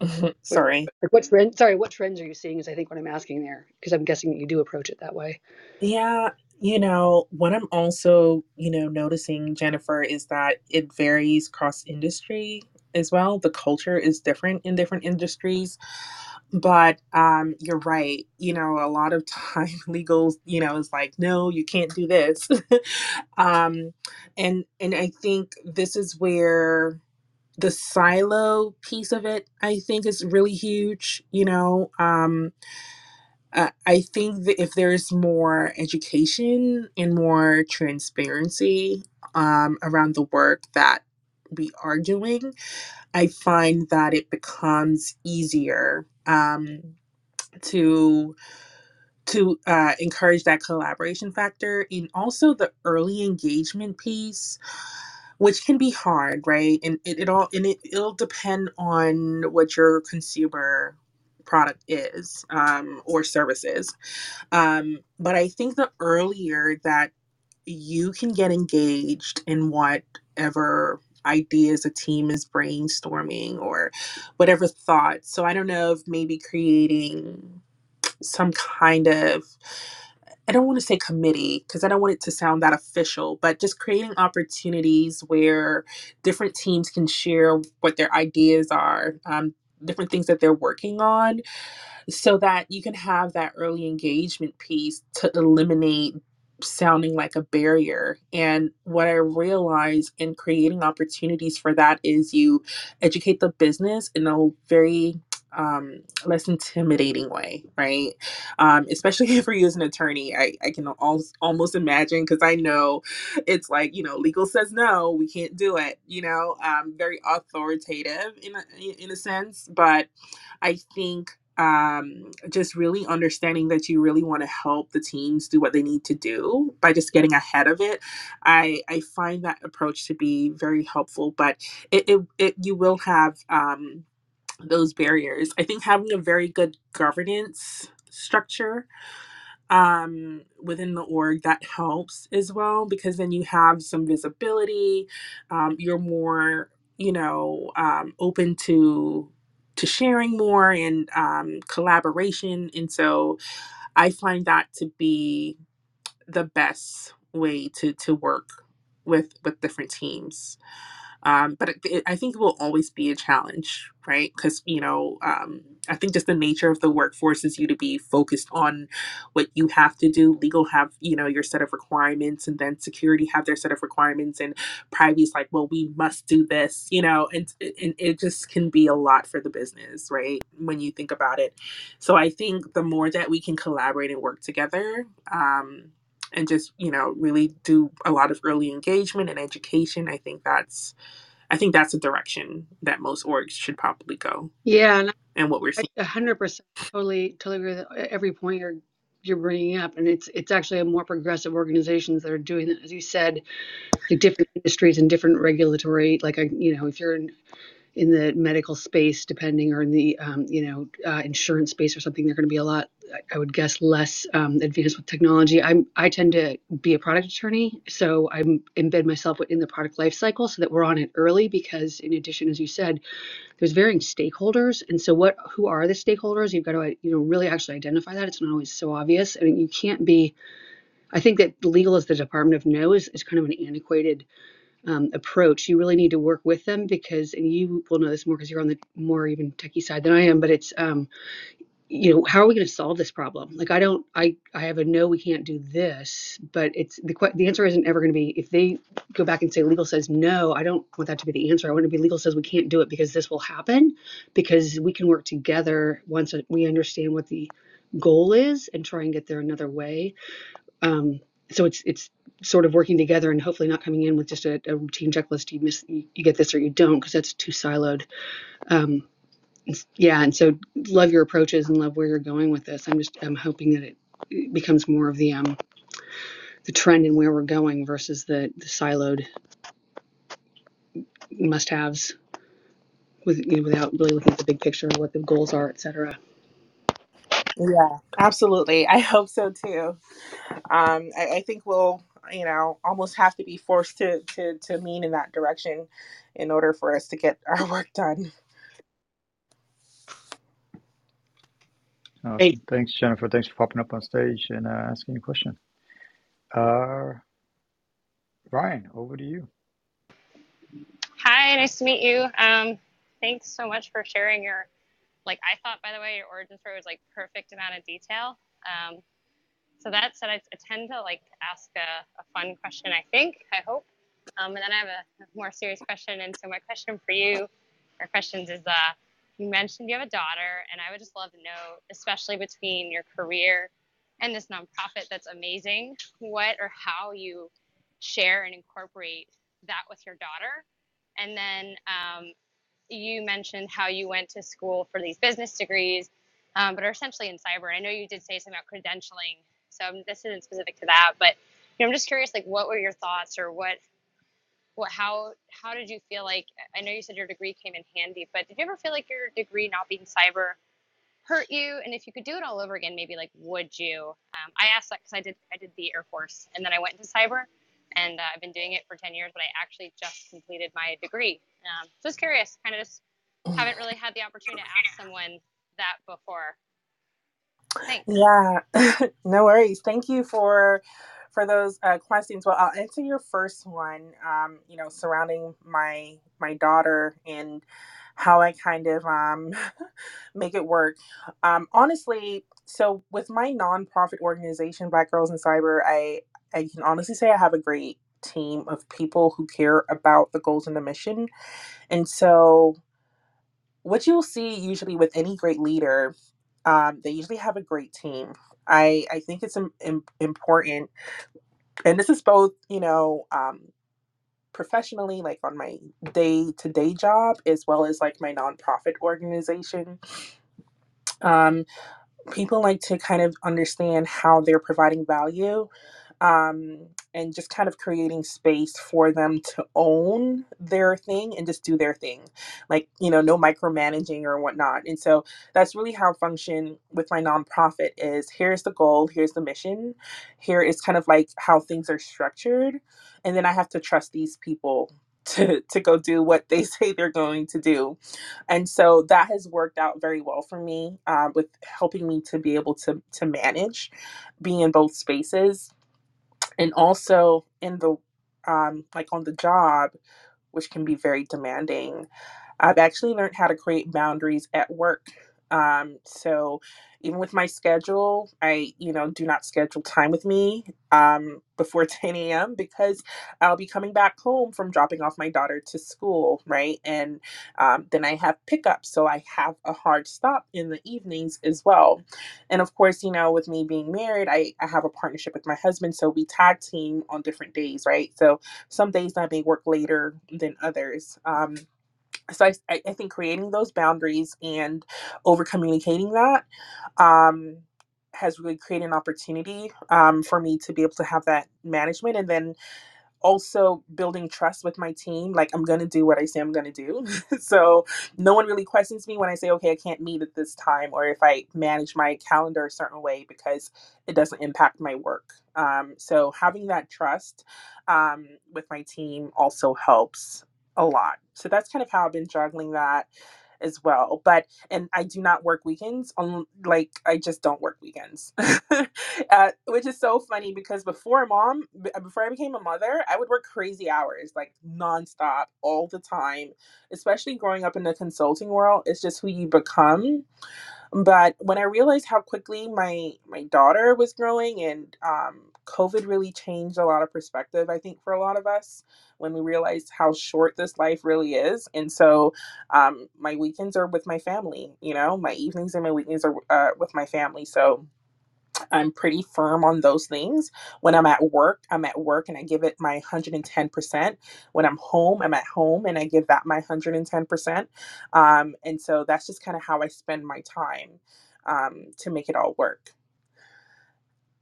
Sorry. like what trend? Sorry, what trends are you seeing? Is I think what I'm asking there because I'm guessing that you do approach it that way. Yeah, you know, what I'm also, you know, noticing, Jennifer, is that it varies cross industry as well. The culture is different in different industries. But um, you're right. You know, a lot of time legals, you know, is like, no, you can't do this. um, and and I think this is where the silo piece of it, I think, is really huge. You know, um, I think that if there's more education and more transparency um, around the work that we are doing, I find that it becomes easier um, to to uh, encourage that collaboration factor and also the early engagement piece which can be hard right? And it, it all and it, it'll depend on what your consumer product is um, or services. Um, but I think the earlier that you can get engaged in whatever ideas a team is brainstorming or whatever thoughts. So I don't know if maybe creating some kind of I don't want to say committee because I don't want it to sound that official, but just creating opportunities where different teams can share what their ideas are, um, different things that they're working on so that you can have that early engagement piece to eliminate sounding like a barrier. And what I realize in creating opportunities for that is you educate the business in a very um, less intimidating way, right? Um, especially if you're using an attorney, I, I can al- almost imagine because I know it's like, you know, legal says no, we can't do it, you know, um, very authoritative in a, in a sense. But I think um, just really understanding that you really want to help the teams do what they need to do by just getting ahead of it. I, I find that approach to be very helpful, but it, it, it you will have um, those barriers. I think having a very good governance structure um within the org that helps as well because then you have some visibility um you're more you know um open to to sharing more and um collaboration and so i find that to be the best way to to work with with different teams um, but it, it, I think it will always be a challenge, right? Because you know, um, I think just the nature of the work forces you to be focused on what you have to do. Legal have you know your set of requirements, and then security have their set of requirements, and privacy is like, well, we must do this, you know, and and it just can be a lot for the business, right? When you think about it, so I think the more that we can collaborate and work together. Um, and just you know really do a lot of early engagement and education i think that's I think that's the direction that most orgs should probably go, Yeah, and and what we're I seeing. a hundred percent totally totally agree with uh, every point you're you're bringing up, and it's it's actually a more progressive organizations that are doing that, as you said, like different industries and different regulatory. Like I, you know, if you're in in the medical space, depending, or in the um, you know uh, insurance space or something, they're going to be a lot, I would guess, less um, advanced with technology. I'm I tend to be a product attorney, so I embed myself in the product life cycle so that we're on it early. Because in addition, as you said, there's varying stakeholders, and so what? Who are the stakeholders? You've got to you know really actually identify that. It's not always so obvious, I and mean, you can't be I think that legal as the Department of No is, is kind of an antiquated um, approach. You really need to work with them because, and you will know this more because you're on the more even techie side than I am, but it's, um, you know, how are we going to solve this problem? Like, I don't, I, I have a no, we can't do this, but it's the the answer isn't ever going to be if they go back and say legal says no. I don't want that to be the answer. I want it to be legal says we can't do it because this will happen, because we can work together once we understand what the goal is and try and get there another way. Um, so it's it's sort of working together and hopefully not coming in with just a, a routine checklist. You miss, you, get this or you don't because that's too siloed. Um, yeah, and so love your approaches and love where you're going with this. I'm just I'm hoping that it becomes more of the um the trend and where we're going versus the the siloed must-haves with you know, without really looking at the big picture what the goals are, et cetera. Yeah, absolutely. I hope so too. Um, I, I think we'll, you know, almost have to be forced to to to lean in that direction in order for us to get our work done. Awesome. Hey, Thanks, Jennifer. Thanks for popping up on stage and uh, asking a question. Uh, Ryan, over to you. Hi, nice to meet you. Um, thanks so much for sharing your, like, I thought, by the way, your origin story was like perfect amount of detail. Um, so that said, I, I tend to like ask a, a fun question, I think, I hope. Um, and then I have a, more serious question. And so my question for you, or questions is, uh, you mentioned you have a daughter, and I would just love to know, especially between your career and this nonprofit that's amazing, what or how you share and incorporate that with your daughter. And then um, you mentioned how you went to school for these business degrees, um, but are essentially in cyber. I know you did say something about credentialing, so this isn't specific to that. But you know, I'm just curious, like, what were your thoughts, or what, what, how, how did you feel like? I know you said your degree came in handy, but did you ever feel like your degree not being cyber hurt you? And if you could do it all over again, maybe like, would you? Um, I asked that because I did, I did the Air Force, and then I went into cyber, and uh, I've been doing it for 10 years, but I actually just completed my degree. Um, just curious, kind of just haven't really had the opportunity to ask someone that before. Thanks. Yeah, no worries. Thank you for for those uh, questions. Well, I'll answer your first one. Um, you know, surrounding my my daughter and how I kind of um, make it work. Um, honestly, so with my nonprofit organization, Black Girls in Cyber, I I can honestly say I have a great team of people who care about the goals and the mission. And so, what you'll see usually with any great leader, um, they usually have a great team. I I think it's im- im- important, and this is both you know um, professionally, like on my day to day job, as well as like my nonprofit organization. Um, people like to kind of understand how they're providing value um, and just kind of creating space for them to own their thing and just do their thing. Like you know no micromanaging or whatnot. And so that's really how function with my nonprofit is here's the goal here's the mission here is kind of like how things are structured and then i have to trust these people to, to go do what they say they're going to do. And so that has worked out very well for me uh, with helping me to be able to to manage being in both spaces and also in the um, like on the job which can be very demanding. I've actually learned how to create boundaries at work um, so even with my schedule i you know do not schedule time with me um, before 10 a.m because i'll be coming back home from dropping off my daughter to school right? And um, then i have pickup so i have a hard stop in the evenings as well. And of course you know with me being married i, I have a partnership with my husband so we tag team on different days right? So some days i may work later than others. Um, so I, I think creating those boundaries and over communicating that um, has really created an opportunity um, for me to be able to have that management and then also building trust with my team like i'm to do what i say i'm to do. So no one really questions me when i say okay i can't meet at this time or if i manage my calendar a certain way because it doesn't impact my work. Um, so having that trust um, with my team also helps a lot so that's kind of how i've been juggling that as well but and i do not work weekends on like i just don't work weekends uh, which is so funny because before mom, before I became a mother, I would work crazy hours, like nonstop, all the time. Especially growing up in the consulting world, it's just who you become. But when I realized how quickly my my daughter was growing, and um, COVID really changed a lot of perspective, I think for a lot of us when we realized how short this life really is. And so, um, my weekends are with my family. You know, my evenings and my weekends are uh, with my family. So I'm pretty firm on those things. When I'm at work, I'm at work and I give it my 110%. When I'm home, I'm at home and I give that my 110%. Um, and so that's just kind of how I spend my time um, to make it all work.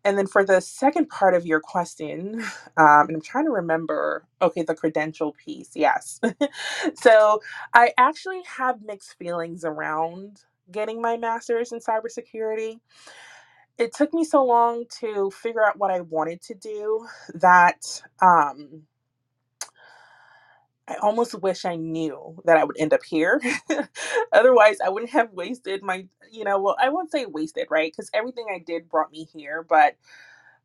And then for the second part of your question, um, and I'm trying to remember, okay, the credential piece, yes. so I actually have mixed feelings around getting my master's in cybersecurity it took me so long to figure out what I wanted to do that um, I almost wish I knew that I would end up here. Otherwise, I wouldn't have wasted my, you know, well, I won't say wasted, right? Because everything I did brought me here, but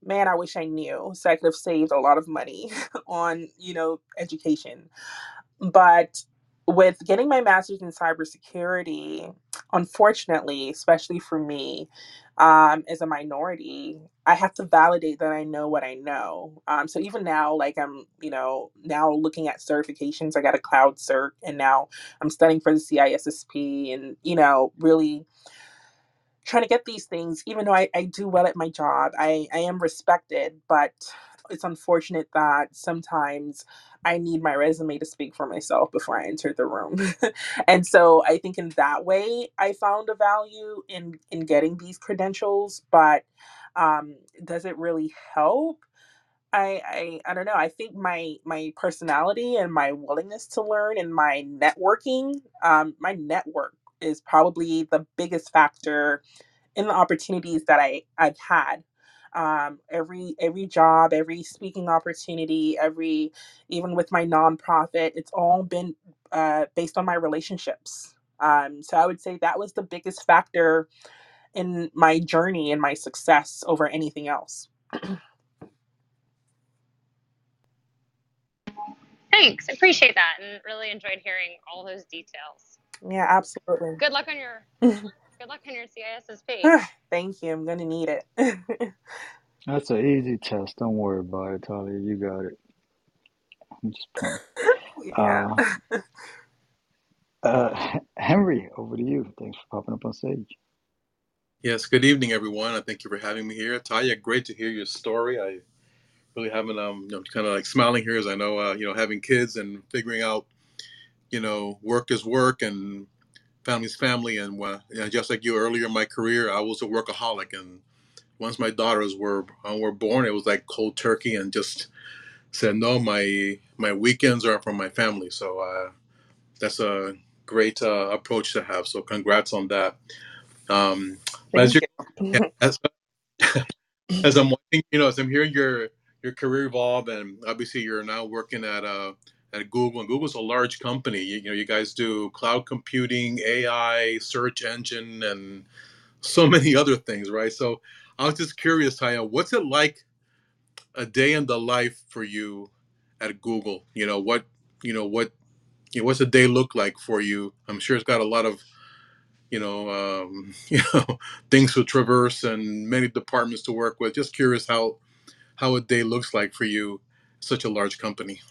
man, I wish I knew so I could have saved a lot of money on, you know, education. But with getting my master's in cybersecurity, unfortunately, especially for me, um, as a minority, I have to validate that I know what I know. Um, so even now, like I'm, you know, now looking at certifications, I got a cloud cert, and now I'm studying for the CISSP, and you know, really trying to get these things, even though I, I do well at my job, I, I am respected, but it's unfortunate that sometimes I need my resume to speak for myself before I enter the room. and so I think in that way I found a value in in getting these credentials, but um, does it really help? I, I I don't know. I think my my personality and my willingness to learn and my networking, um, my network is probably the biggest factor in the opportunities that I I've had. Um, every every job, every speaking opportunity, every even with my nonprofit, it's all been uh, based on my relationships. Um, so I would say that was the biggest factor in my journey and my success over anything else. Thanks. Appreciate that and really enjoyed hearing all those details. Yeah, absolutely. Good luck on your good luck on your CISSP. Thank you. I'm gonna need it. That's an easy test. Don't worry about it, Talya. You got it. I'm just playing. yeah. Uh, uh, Henry, over to you. Thanks for popping up on stage. Yes, good evening, everyone. I thank you for having me here. Talya, great to hear your story. I really haven't, um, you know, kind of like smiling here as I know, uh, you know, having kids and figuring out, you know, work is work and family's family. And uh, you know, just like you earlier in my career, I was a workaholic. And once my daughters were uh, were born, it was like cold turkey and just said, no, my my weekends are for my family. So uh, that's a great uh, approach to have. So congrats on that. Um, as you as, as I'm watching, you know, as I'm hearing your your career evolve, and obviously you're now working at uh at Google, and Google's a large company. You, you know, you guys do cloud computing, AI, search engine, and so many other things, right? So I was just curious, Talya, what's it like a day in the life for you at Google? You know, what you know, what you know, what's a day look like for you? I'm sure it's got a lot of you know, um, you know, things to traverse and many departments to work with. Just curious how how a day looks like for you, such a large company.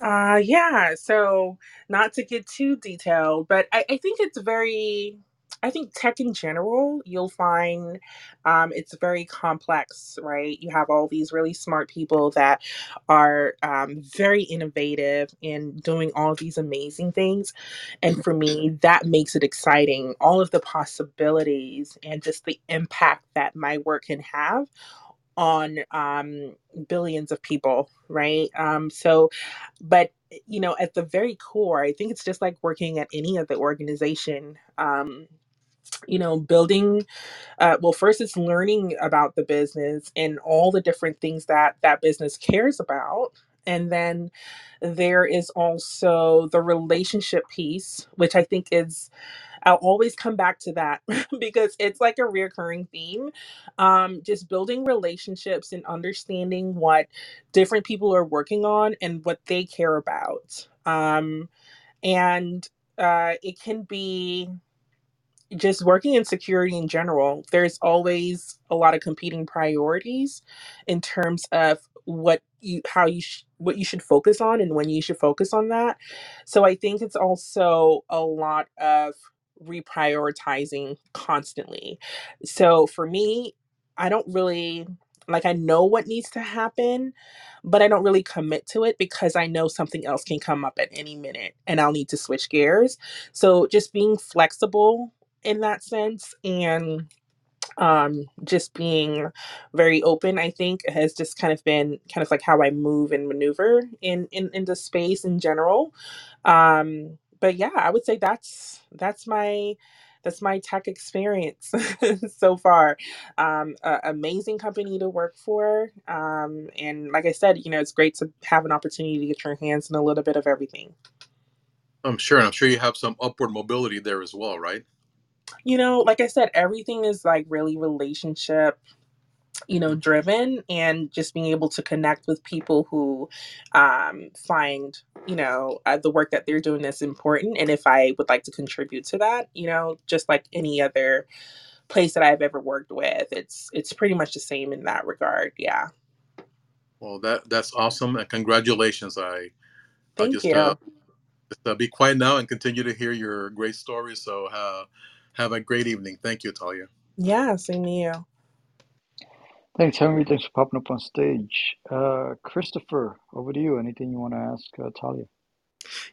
Uh, yeah. So, not to get too detailed, but I, I think it's very, I think tech in general, you'll find um, it's very complex, right? You have all these really smart people that are um, very innovative in doing all these amazing things. And for me, that makes it exciting. All of the possibilities and just the impact that my work can have on um, billions of people, right? Um, so, but you know, at the very core, I think it's just like working at any other organization. Um, you know, building. Uh, well, first it's learning about the business and all the different things that that business cares about. And then there is also the relationship piece, which I think is I'll always come back to that because it's like a reoccurring theme. Um, just building relationships and understanding what different people are working on and what they care about. Um, and uh, it can be just working in security in general, there's always a lot of competing priorities in terms of what you how you sh- what you should focus on and when you should focus on that. So I think it's also a lot of reprioritizing constantly. So for me, I don't really like I know what needs to happen, but I don't really commit to it because I know something else can come up at any minute and I'll need to switch gears. So just being flexible in that sense and um just being very open i think has just kind of been kind of like how i move and maneuver in in in the space in general um but yeah i would say that's that's my that's my tech experience so far um a- amazing company to work for um and like i said you know it's great to have an opportunity to get your hands in a little bit of everything I'm sure. and I'm sure you have some upward mobility there as well, right? you know like i said everything is like really relationship you know driven and just being able to connect with people who um find you know uh, the work that they're doing is important and if i would like to contribute to that you know just like any other place that i've ever worked with it's it's pretty much the same in that regard yeah Well, that that's awesome, and congratulations. I I thank just uh, you just uh, be quiet now and continue to hear your great stories. So uh, have a great evening. Thank you, Talya. yeah same to you Thanks, Henry. Thanks for popping up on stage. Uh, Christopher, over to you. Anything you want to ask uh, Talya?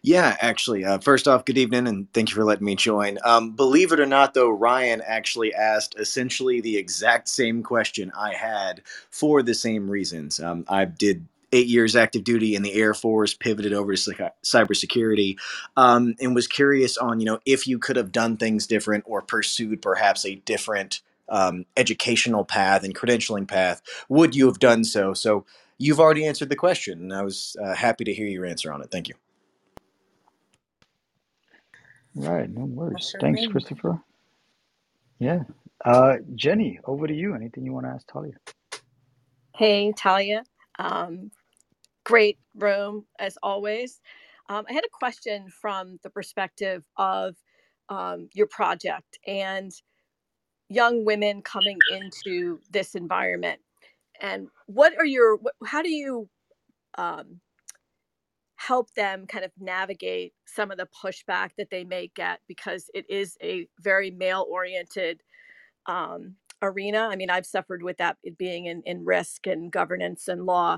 Yeah, actually, uh, first off, good evening, and thank you for letting me join. Um, believe it or not, though, Ryan actually asked essentially the exact same question I had for the same reasons. Um, I did eight years active duty in the Air Force, pivoted over to cy- cybersecurity, um, and was curious on you know if you could have done things different or pursued perhaps a different um, educational path and credentialing path. Would you have done so? So you've already answered the question, and I was uh, happy to hear your answer on it. Thank you. Right, no worries. Thanks, thing Christopher. Yeah. Uh, Jenny, over to you. Anything you want to ask Talya? Hey, Talya. Um, great room as always. Um, I had a question from the perspective of um, your project and young women coming into this environment. And what are your, how do you um, help them kind of navigate some of the pushback that they may get because it is a very male oriented um, arena. I mean, I've suffered with that being in, in risk and governance and law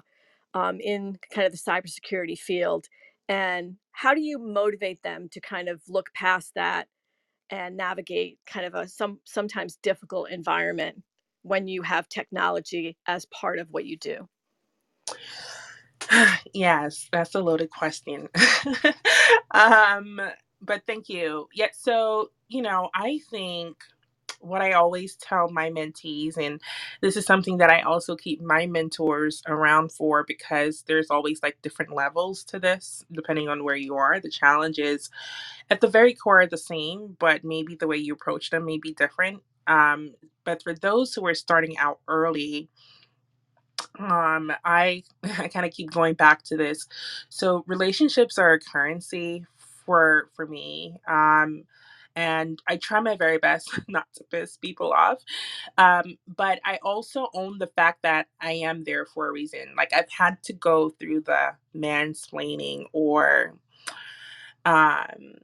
um, in kind of the cybersecurity field. And how do you motivate them to kind of look past that and navigate kind of a some sometimes difficult environment when you have technology as part of what you do? yes, that's a loaded question. um, but thank you. Yeah, so, you know, I think what I always tell my mentees, and this is something that I also keep my mentors around for because there's always like different levels to this, depending on where you are. The challenge is at the very core are the same, but maybe the way you approach them may be different. Um, but for those who are starting out early, um i i kind of keep going back to this so relationships are a currency for for me um and i try my very best not to piss people off um but i also own the fact that i am there for a reason like i've had to go through the mansplaining or um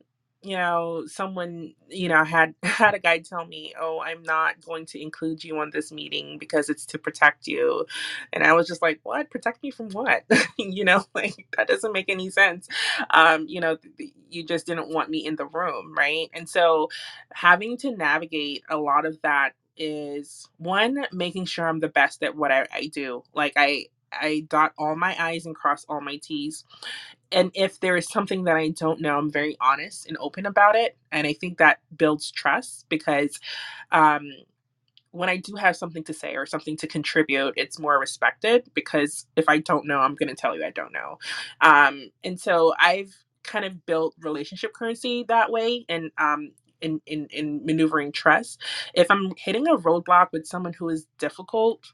you know someone you know had had a guy tell me oh i'm not going to include you on this meeting because it's to protect you. And i was just like what? Protect me from what? You know like that doesn't make any sense. Um you know th- you just didn't want me in the room right? And so having to navigate a lot of that is one making sure i'm the best at what i, I do. Like i i dot all my i's and cross all my t's and if there is something that I don't know, I'm very honest and open about it. And I think that builds trust because um, when I do have something to say or something to contribute, it's more respected because if I don't know, I'm going to tell you I don't know. Um, and so I've kind of built relationship currency that way. And um, in, in in maneuvering trust. If I'm hitting a roadblock with someone who is difficult,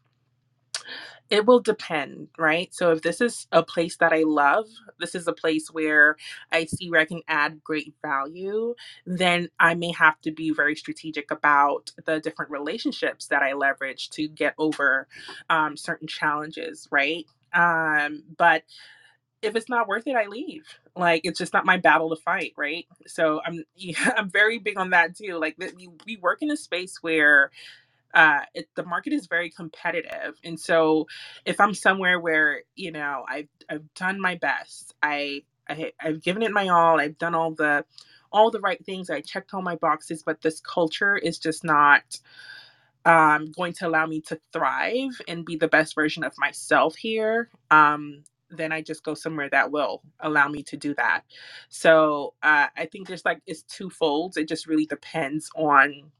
it will depend, right? So if this is a place that I love, this is a place where I see where I can add great value, then I may have to be very strategic about the different relationships that I leverage to get over um, certain challenges, right? Um, but if it's not worth it, I leave. Like it's just not my battle to fight, right? So I'm yeah, I'm very big on that too. Like we we work in a space where uh it, the market is very competitive and so if i'm somewhere where you know i've i've done my best i, I i've given it my all i've done all the all the right things i checked all my boxes but this culture is just not um, going to allow me to thrive and be the best version of myself here um, then i just go somewhere that will allow me to do that. So uh, i think there's like it's twofold it just really depends on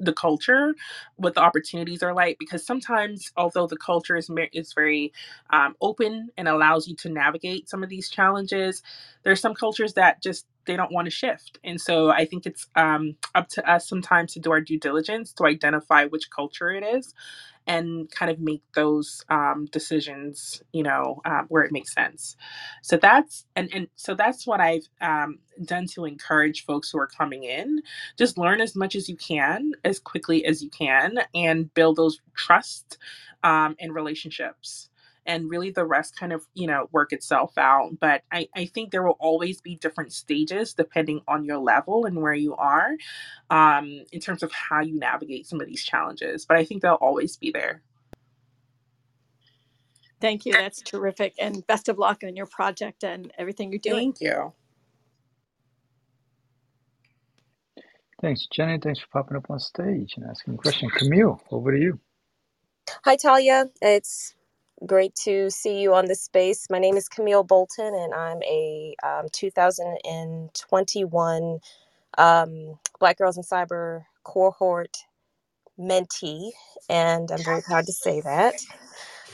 the culture what the opportunities are like because sometimes although the culture is is very um, open and allows you to navigate some of these challenges there's some cultures that just they don't want to shift and so i think it's um, up to us sometimes to do our due diligence to identify which culture it is and kind of make those um, decisions, you know, um, where it makes sense. So that's and and so that's what I've um, done to encourage folks who are coming in. Just learn as much as you can, as quickly as you can, and build those trust um, and relationships. And really, the rest kind of you know work itself out. But I, I think there will always be different stages depending on your level and where you are um, in terms of how you navigate some of these challenges. But I think they'll always be there. Thank you. That's terrific. And best of luck on your project and everything you're doing. Thank you. Thanks, Jenny. Thanks for popping up on stage and asking a question. Camille, over to you. Hi, Talya. It's great to see you on this space. My name is Camille Bolton, and I'm a um, 2021 um, Black Girls in Cyber cohort mentee, and I'm very proud to say that.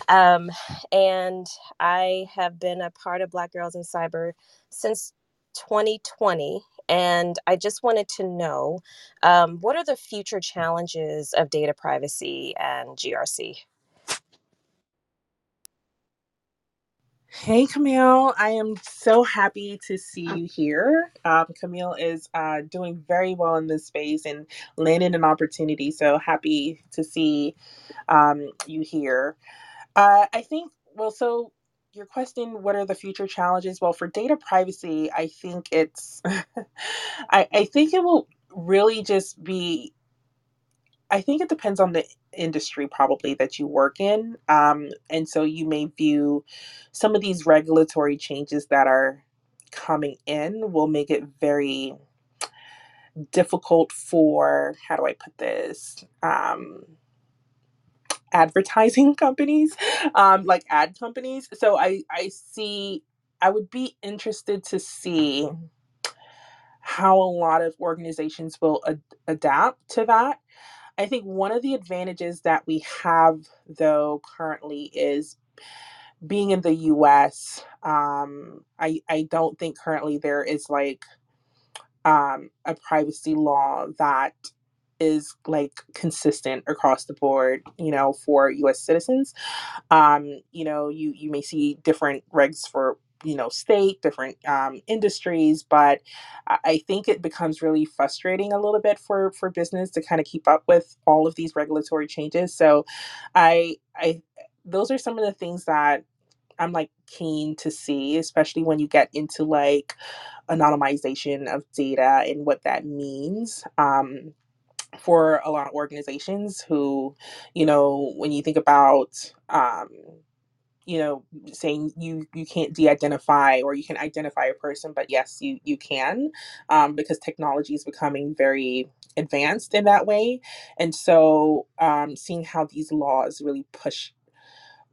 Um, and I have been a part of Black Girls in Cyber since 2020. And I just wanted to know um, what are the future challenges of data privacy and GRC? Hey, Camille. I am so happy to see you here. Um, Camille is uh, doing very well in this space and landing an opportunity. So happy to see um, you here. Uh, I think, well, so your question, what are the future challenges? Well, for data privacy, I think it's, I, I think it will really just be I think it depends on the industry probably that you work in. Um, and so you may view some of these regulatory changes that are coming in will make it very difficult for, how do I put this? Um, advertising companies, um, like ad companies. So I, I see, I would be interested to see how a lot of organizations will ad- adapt to that I think one of the advantages that we have, though, currently is being in the US. Um, I, I don't think currently there is like um, a privacy law that is like consistent across the board, you know, for US citizens. Um, you know, you you may see different regs for you know state different um, industries but i think it becomes really frustrating a little bit for for business to kind of keep up with all of these regulatory changes so i i those are some of the things that i'm like keen to see especially when you get into like anonymization of data and what that means um, for a lot of organizations who you know when you think about um, you know saying you you can't de-identify or you can identify a person but yes you you can um, because technology is becoming very advanced in that way. And so um, seeing how these laws really push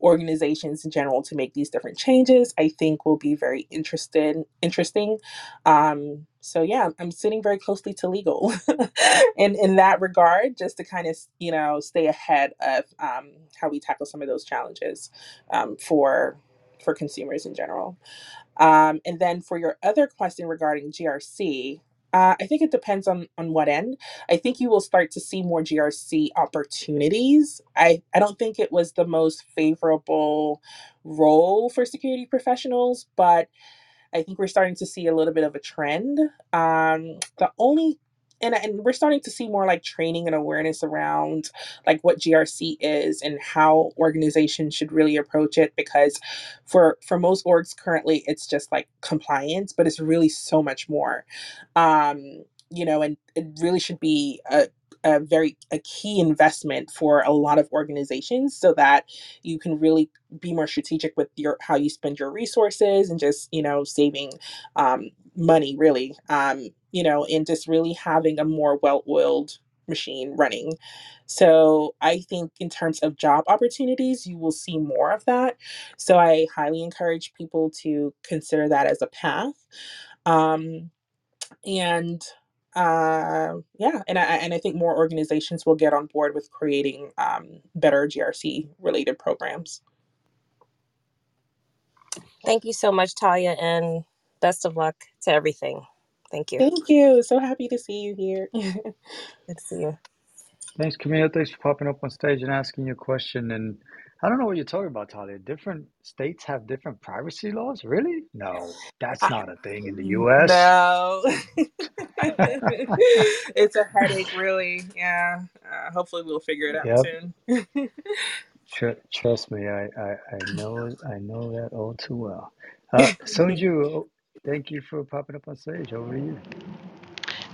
organizations in general to make these different changes i think will be very interested interesting. Um, so yeah i'm sitting very closely to legal in in that regard just to kind of you know stay ahead of um, how we tackle some of those challenges um, for for consumers in general. Um, and then for your other question regarding grc Uh, I think it depends on on what end. I think you will start to see more GRC opportunities. I I don't think it was the most favorable role for security professionals, but I think we're starting to see a little bit of a trend. Um, the only and, and we're starting to see more like training and awareness around like what GRC is and how organizations should really approach it because for for most orgs currently it's just like compliance but it's really so much more. Um you know and it really should be a a very a key investment for a lot of organizations so that you can really be more strategic with your how you spend your resources and just you know saving um, money really. Um, you know and just really having a more well-oiled machine running. So i think in terms of job opportunities you will see more of that. So i highly encourage people to consider that as a path. Um, and uh, yeah and I, and I think more organizations will get on board with creating um, better grc related programs. Thank you so much, Talya, and best of luck to everything. Thank you. thank you so happy to see you here Good to see you. Thanks, Camille. Thanks for popping up on stage and asking your question. And I don't know what you're talking about, Talya. Different states have different privacy laws? Really? No, that's I, not a thing in the US. no it's a headache really yeah uh, hopefully we'll figure it out Yep. soon Tr trust me, I, I, I know I know that all too well. Uh, Sonju, thank you for popping up on stage. Over to you.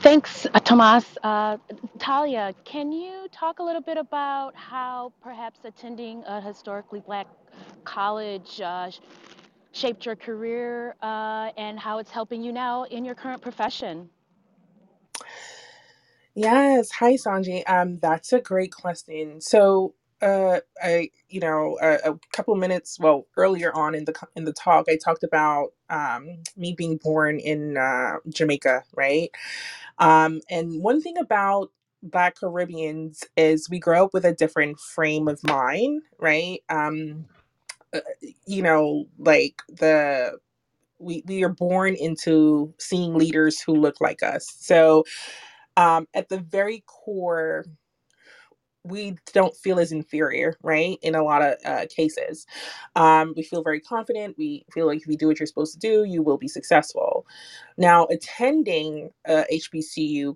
Thanks, uh, Tomas. Uh, Talya, can you talk a little bit about how perhaps attending a historically black college uh, sh- shaped your career uh, and how it's helping you now in your current profession? Yes. Hi, Sanji. Um, that's a great question. So, uh, I, you know, a, a couple minutes, well, earlier on in the in the talk, I talked about um me being born in uh Jamaica, right? Um, and one thing about Black Caribbeans is we grow up with a different frame of mind, right? Um, uh, you know, like the we we are born into seeing leaders who look like us. So, um, at the very core, we don't feel as inferior, right? In a lot of uh, cases, um, we feel very confident. We feel like if you do what you're supposed to do, you will be successful. Now, attending uh, HBCU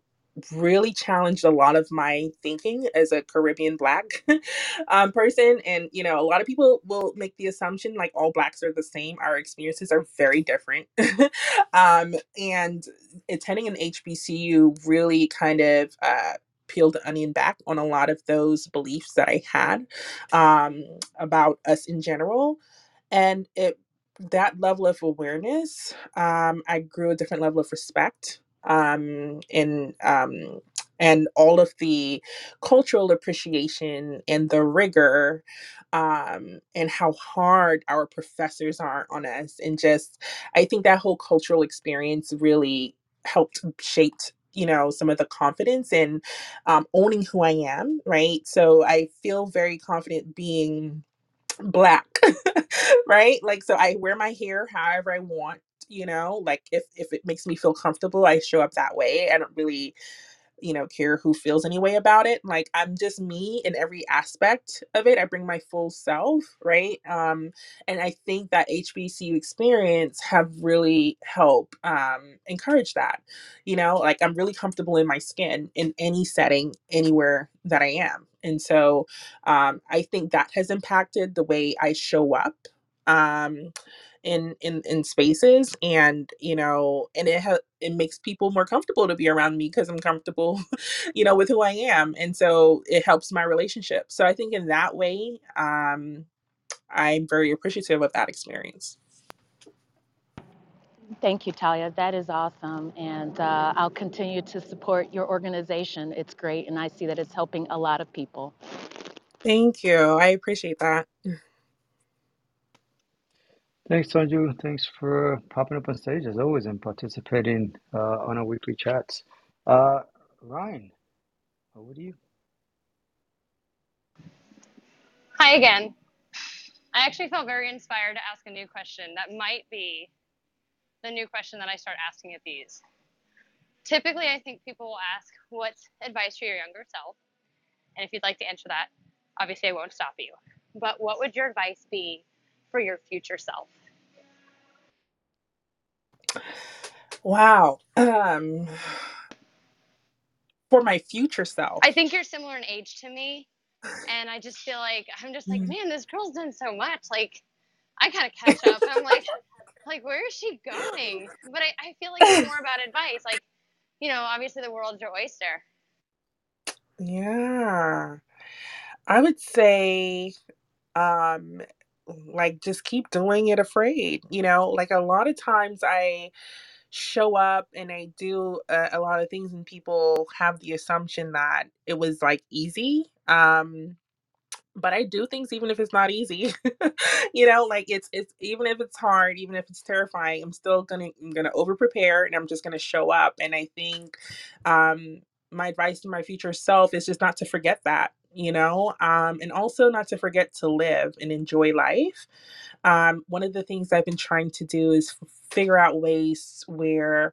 really challenged a lot of my thinking as a Caribbean Black um, person. And, you know, a lot of people will make the assumption like all Blacks are the same. Our experiences are very different. um, and attending an HBCU really kind of uh, peeled the onion back on a lot of those beliefs that I had um, about us in general. And it that level of awareness, um, I grew a different level of respect um, in um, and all of the cultural appreciation and the rigor um, and how hard our professors are on us and just i think that whole cultural experience really helped shape you know some of the confidence and um, owning who i am right? So i feel very confident being black right? Like so i wear my hair however i want you know? Like if if it makes me feel comfortable i show up that way. I don't really you know, care who feels any way about it. Like I'm just me in every aspect of it. I bring my full self, right? Um, and I think that HBCU experience have really helped um, encourage that. You know, like I'm really comfortable in my skin in any setting, anywhere that I am. And so um, I think that has impacted the way I show up. Um, in in in spaces and you know and it ha- it makes people more comfortable to be around me because i'm comfortable you know with who i am and so it helps my relationship so i think in that way um i'm very appreciative of that experience Thank you, Talya. That is awesome. And uh, I'll continue to support your organization. It's great. And I see that it's helping a lot of people. thank you i appreciate that Thanks, Sonju. Thanks for popping up on stage as always and participating uh, on our weekly chats. Uh, Ryan, over to you. Hi again. I actually felt very inspired to ask a new question that might be the new question that I start asking at these. typically, I think people will ask, What's advice for your younger self? And if you'd like to answer that, obviously I won't stop you. But what would your advice be for your future self? Wow. Um, for my future self. I think you're similar in age to me. And I just feel like, I'm just like, Mm. man, this girl's done so much. Like, I gotta catch up. I'm like, like, where is she going? But I, I feel like it's more about advice. Like, you know, obviously the world's your oyster. Yeah. I would say um like just keep doing it afraid. You know, like a lot of times I show up and I do a, a lot of things and people have the assumption that it was like easy. Um but I do things even if it's not easy. you know, like it's it's even if it's hard, even if it's terrifying, I'm still gonna I'm gonna over prepare and I'm just gonna show up. And I think um my advice to my future self is just not to forget that, you know, um, and also not to forget to live and enjoy life. Um, one of the things I've been trying to do is figure out ways where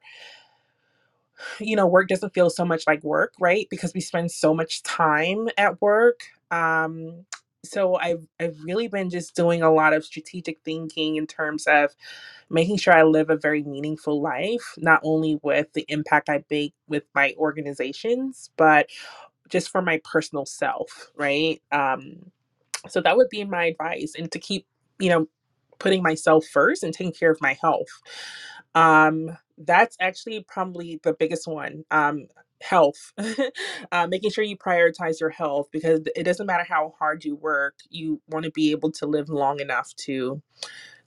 you know, work doesn't feel so much like work, right? Because we spend so much time at work. Um, so I've I've really been just doing a lot of strategic thinking in terms of making sure I live a very meaningful life, not only with the impact I make with my organizations, but just for my personal self, right? Um, so that would be my advice, and to keep, you know, putting myself first and taking care of my health. Um, that's actually probably the biggest one. Um, health, uh, making sure you prioritize your health because it doesn't matter how hard you work, you want to be able to live long enough to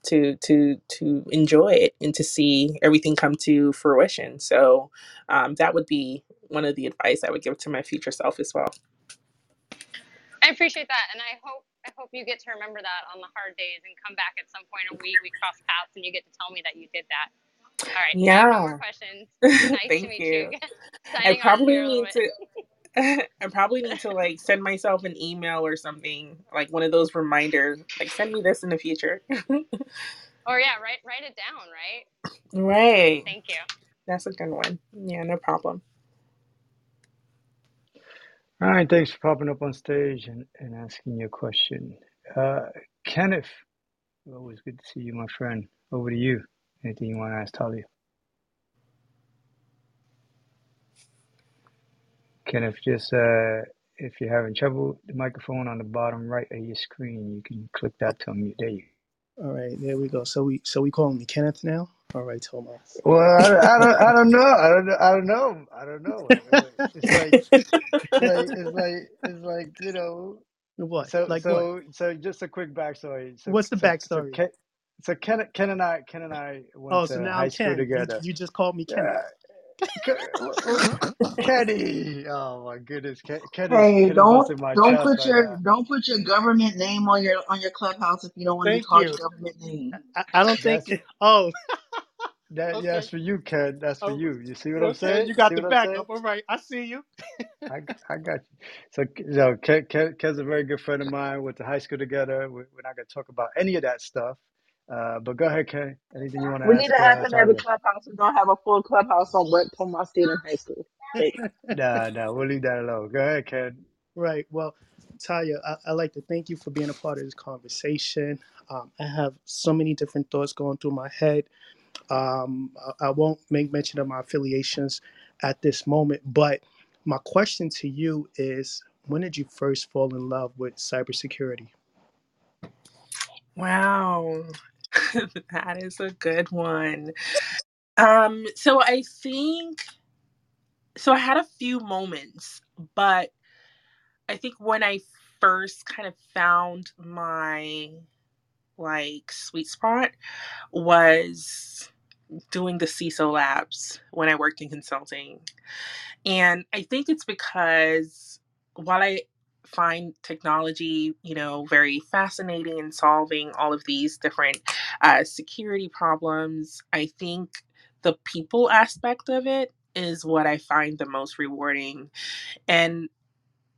to to to enjoy it and to see everything come to fruition. So um, that would be one of the advice I would give to my future self as well. I appreciate that, and I hope I hope you get to remember that on the hard days and come back at some point a week. We cross paths, and you get to tell me that you did that. All right, have no more Yeah. questions. Nice to Thank meet you. you. I probably here a little need to I probably need to like send myself an email or something, like one of those reminders, like send me this in the future. Or yeah, write write it down, right? right. Thank you. That's a good one. Yeah, no problem. All right, thanks for popping up on stage and, and asking your question. Uh, Kenneth, always good to see you, my friend. Over to you. Anything you want to ask Talya? Kenneth, just uh, if you're having trouble, the microphone on the bottom right of your screen, you can click that to unmute. There you All right, there we go. So we so we calling me Kenneth now. All right, Tomas. Well, I, don't- I don't, I don't know, I don't, know- I don't know, I don't know. It's like, it's like, it's like, it's like, you know. what? So, Like what? so, so, just a quick backstory. So, What's the so, so, backstory? Ken, so Ken, Ken and I, Ken and I went Oh, so to now high I'm school Ken. You, together. you just called me Kenneth. Ke- w- w- Kenny, oh my goodness, Ken, Ken Hey, Ken don't don't put right your now. don't put your government name on your on your clubhouse if you don't want to be called you. your government name. I, I don't think. That's Oh, that. okay. That's for you, Ken. That's for Oh, you. You see what I'm saying? You You got see the what I'm backup. All right, I see you. I, I got you. So, so Ken, Ken, Ken's a very good friend of mine. Went to high school together. We- We're not going to talk about any of that stuff. Uh, but go ahead, Ken. Anything you want to We need to uh, happen every Talya? clubhouse. We don't have a full clubhouse on what Tomas did in high school. Hey. Nah, nah, we'll leave that alone. Go ahead, Ken. Right. Well, Taya, I, I'd like to thank you for being a part of this conversation. Um, I have so many different thoughts going through my head. Um, I, won't make mention of my affiliations at this moment, but my question to you is when did you first fall in love with cybersecurity? Wow. that is a good one. Um, so I think so I had a few moments, but I think when I first kind of found my like sweet spot was doing the CISO labs when I worked in consulting. And I think it's because while I find technology, you know, very fascinating in solving all of these different uh, security problems, I think the people aspect of it is what I find the most rewarding. And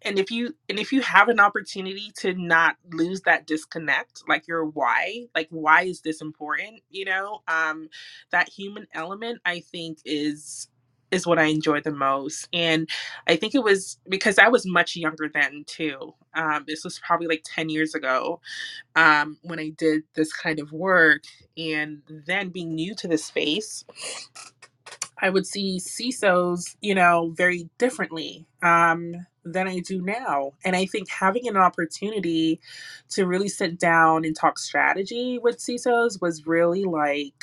and if you and if you have an opportunity to not lose that disconnect like your why like why is this important you know um that human element i think is is what I enjoy the most. And I think it was because I was much younger then too. Um, this was probably like 10 years ago um, when I did this kind of work. And then being new to the space, I would see CISOs, you know, very differently um, than I do now. And I think having an opportunity to really sit down and talk strategy with CISOs was really like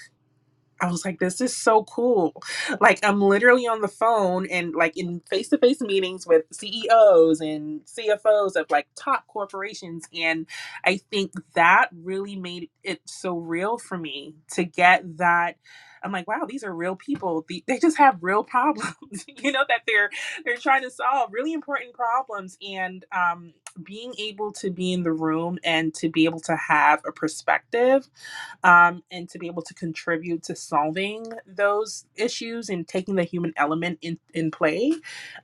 I was like, this is so cool. Like, I'm literally on the phone and like in face to face meetings with CEOs and CFOs of like top corporations. And I think that really made it so real for me to get that. I'm like, wow, these are real people. The- They just have real problems, you know, that they're they're trying to solve really important problems. And um, being able to be in the room and to be able to have a perspective um, and to be able to contribute to solving those issues and taking the human element in, in play.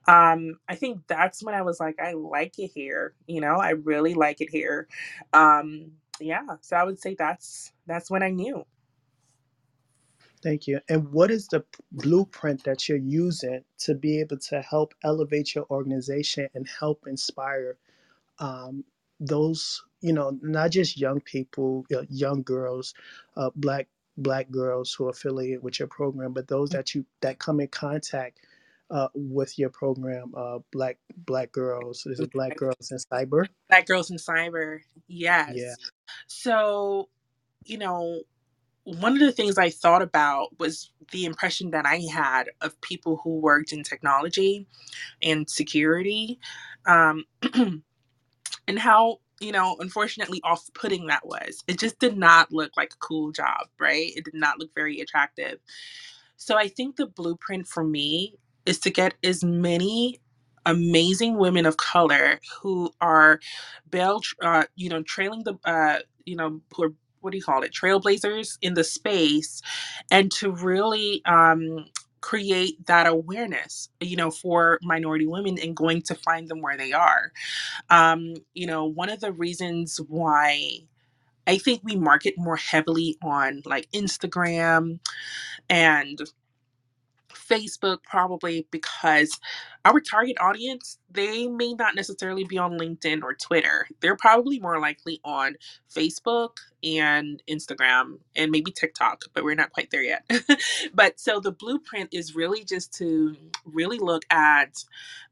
Um, I think that's when I was like, I like it here. You know, I really like it here. Um, yeah, so I would say that's that's when I knew. Thank you. And what is the blueprint that you're using to be able to help elevate your organization and help inspire um, those, you know, not just young people, you know, young girls, uh, black black girls who are affiliated with your program, but those that you that come in contact uh, with your program, uh, black black girls. Is it black girls in cyber? Black girls in cyber, Yeah. yes. So, you know, one of the things I thought about was the impression that I had of people who worked in technology and security, um, and how you know unfortunately off-putting that was. It just did not look like a cool job, right? It did not look very attractive. So I think the blueprint for me is to get as many amazing women of color who are bell, uh, you know, trailing the, uh, you know, who are what do you call it, trailblazers in the space, and to really um, create that awareness, you know, for minority women and going to find them where they are. Um, you know, one of the reasons why. I think we market more heavily on like Instagram and Facebook probably because our target audience, they may not necessarily be on LinkedIn or Twitter. They're probably more likely on Facebook and Instagram and maybe TikTok, but we're not quite there yet. but so the blueprint is really just to really look at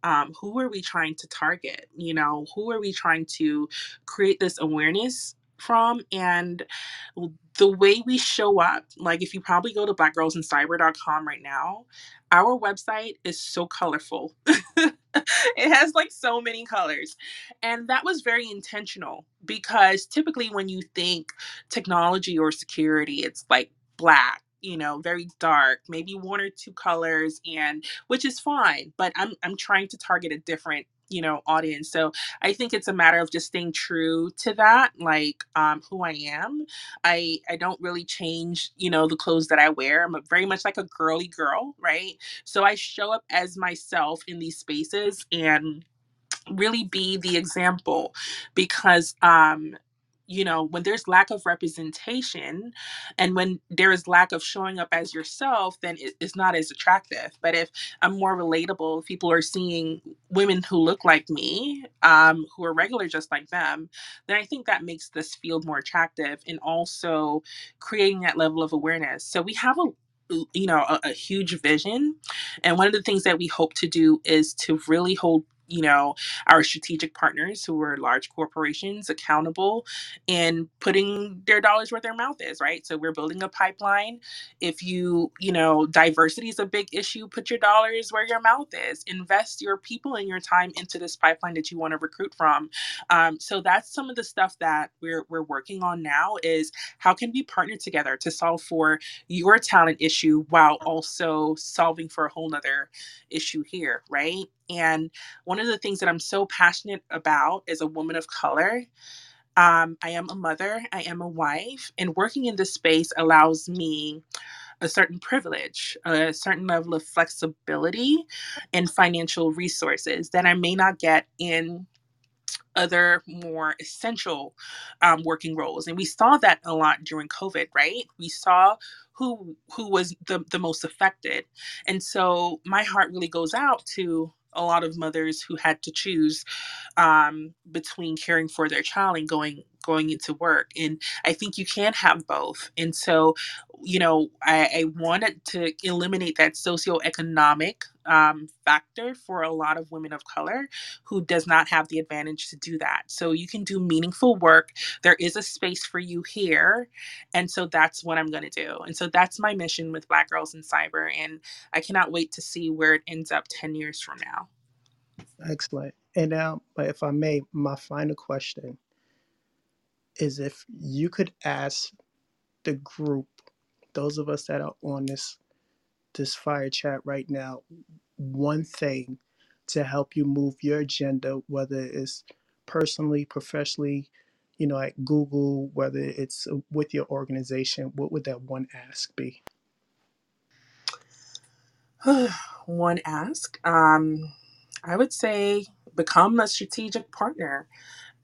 um, who are we trying to target? You know, who are we trying to create this awareness from and the way we show up like if you probably go to blackgirlsincyber.com right now our website is so colorful. It has like so many colors. And that was very intentional because typically when you think technology or security it's like black you know very dark maybe one or two colors and which is fine but i'm i'm trying to target a different you know audience. So i think it's a matter of just staying true to that like um who i am. I i don't really change you know the clothes that i wear. I'm a, very much like a girly girl right? So i show up as myself in these spaces and really be the example because um you know when there's lack of representation and when there is lack of showing up as yourself then it, it's not as attractive. But if i'm more relatable if people are seeing women who look like me um, who are regular just like them then i think that makes this field more attractive and also creating that level of awareness. So we have a you know a, a huge vision. And one of the things that we hope to do is to really hold you know our strategic partners who are large corporations accountable in putting their dollars where their mouth is right? So we're building a pipeline. If you you know diversity is a big issue put your dollars where your mouth is. Invest your people and your time into this pipeline that you want to recruit from. Um, so that's some of the stuff that we're we're working on now is how can we partner together to solve for your talent issue while also solving for a whole nother issue here right and one of the things that I'm so passionate about as a woman of color, um, I am a mother, I am a wife, and working in this space allows me a certain privilege, a certain level of flexibility and financial resources that I may not get in other more essential um, working roles. And we saw that a lot during covid right? We saw who who was the, the most affected. And so my heart really goes out to a lot of mothers who had to choose um, between caring for their child and going going into work and i think you can have both and so you know i, I wanted to eliminate that socioeconomic um, factor for a lot of women of color who does not have the advantage to do that so you can do meaningful work there is a space for you here and so that's what i'm going to do and so that's my mission with black girls in cyber and i cannot wait to see where it ends up 10 years from now Excellent. And now, if I may, my final question is if you could ask the group, those of us that are on this this fire chat right now, one thing to help you move your agenda, whether it's personally, professionally, you know, at Google, whether it's with your organization, what would that one ask be? one ask um, i would say become a strategic partner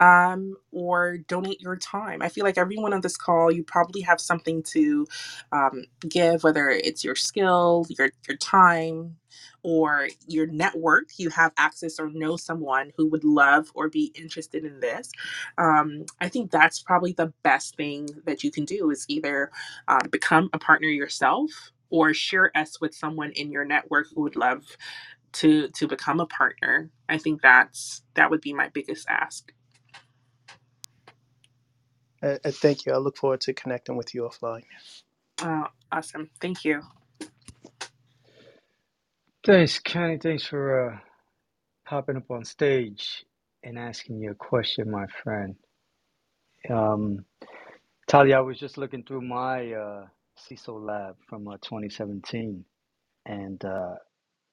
um, or donate your time. I feel like everyone on this call, you probably have something to um, give, whether it's your skill, your your time, or your network. You have access or know someone who would love or be interested in this. Um, I think that's probably the best thing that you can do is either um, become a partner yourself or share us with someone in your network who would love to to become a partner i think that's that would be my biggest ask Uh, uh, thank you. I look forward to connecting with you offline. Oh, awesome. Thank you. Thanks, Kenny. Thanks for uh, popping up on stage and asking me a question, my friend. Um, Talya, I was just looking through my uh, CISO lab from uh, 2017, and uh,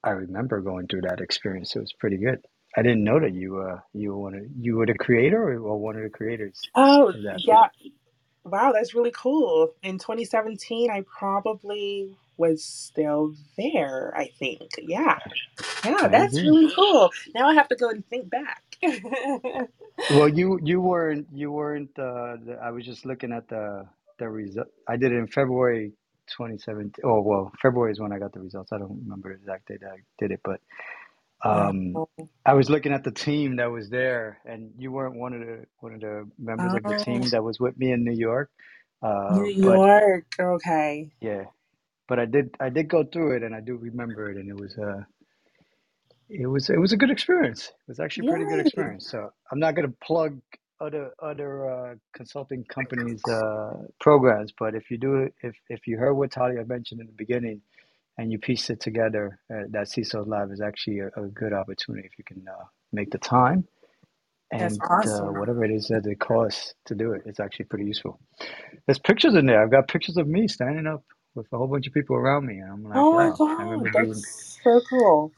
I remember going through that experience. It was pretty good. I didn't know that you uh, you of, you were the creator or, or one of the creators Oh, of that yeah. Wow, that's really cool. In 2017, I probably was still there, I think. Yeah. Yeah, that's agree. really cool. Now I have to go and think back. Well, you you weren't you weren't. Uh, the, I was just looking at the the result. I did it in February 2017. Oh well, February is when I got the results. I don't remember the exact date I did it, but um, Oh, I was looking at the team that was there, and you weren't one of the one of the members of the oh, team that was with me in New York. New Uh, but York. Okay. yeah, but I did I did go through it, and I do remember it, and it was uh it was it was a good experience. It was actually a pretty good Yay. experience. So I'm not gonna plug other other uh, consulting companies' uh, programs, but if you do if if you heard what Talya mentioned in the beginning and you piece it together, uh, that CISO Lab is actually a, a good opportunity if you can uh, make the time That's and uh, whatever it is that it costs to do it. It's actually pretty useful. There's pictures in there. I've got pictures of me standing up with a whole bunch of people around me, and I'm like, Oh my wow, I God, that's so cool.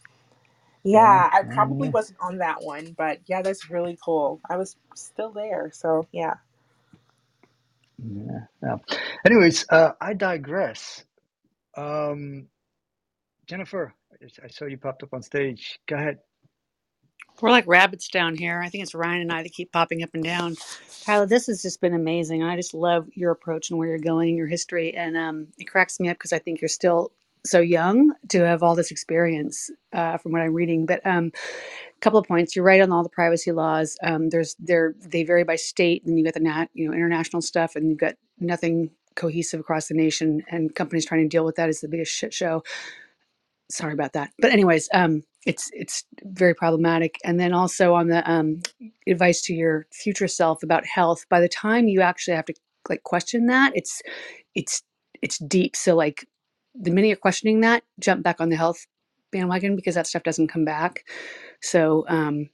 yeah, Yeah, I probably wasn't on that one, but yeah, that's really cool. I was still there, so yeah. Yeah. yeah. Anyways, uh, I digress. Um, Jennifer, I saw you popped up on stage. Go ahead. We're like rabbits down here. I think it's Ryan and I that keep popping up and down. Tyler, this has just been amazing. I just love your approach and where you're going, your history, and um, it cracks me up because I think you're still so young to have all this experience uh, from what I'm reading. But um, a couple of points. You're right on all the privacy laws. Um, there's they're they vary by state, and you got the nat you know international stuff, and you've got nothing cohesive across the nation. And companies trying to deal with that is the biggest shit show sorry about that. But anyways um it's it's very problematic. And then also on the um advice to your future self about health by the time you actually have to like question that it's it's it's deep. So like the minute you're questioning that jump back on the health bandwagon because that stuff doesn't come back. So um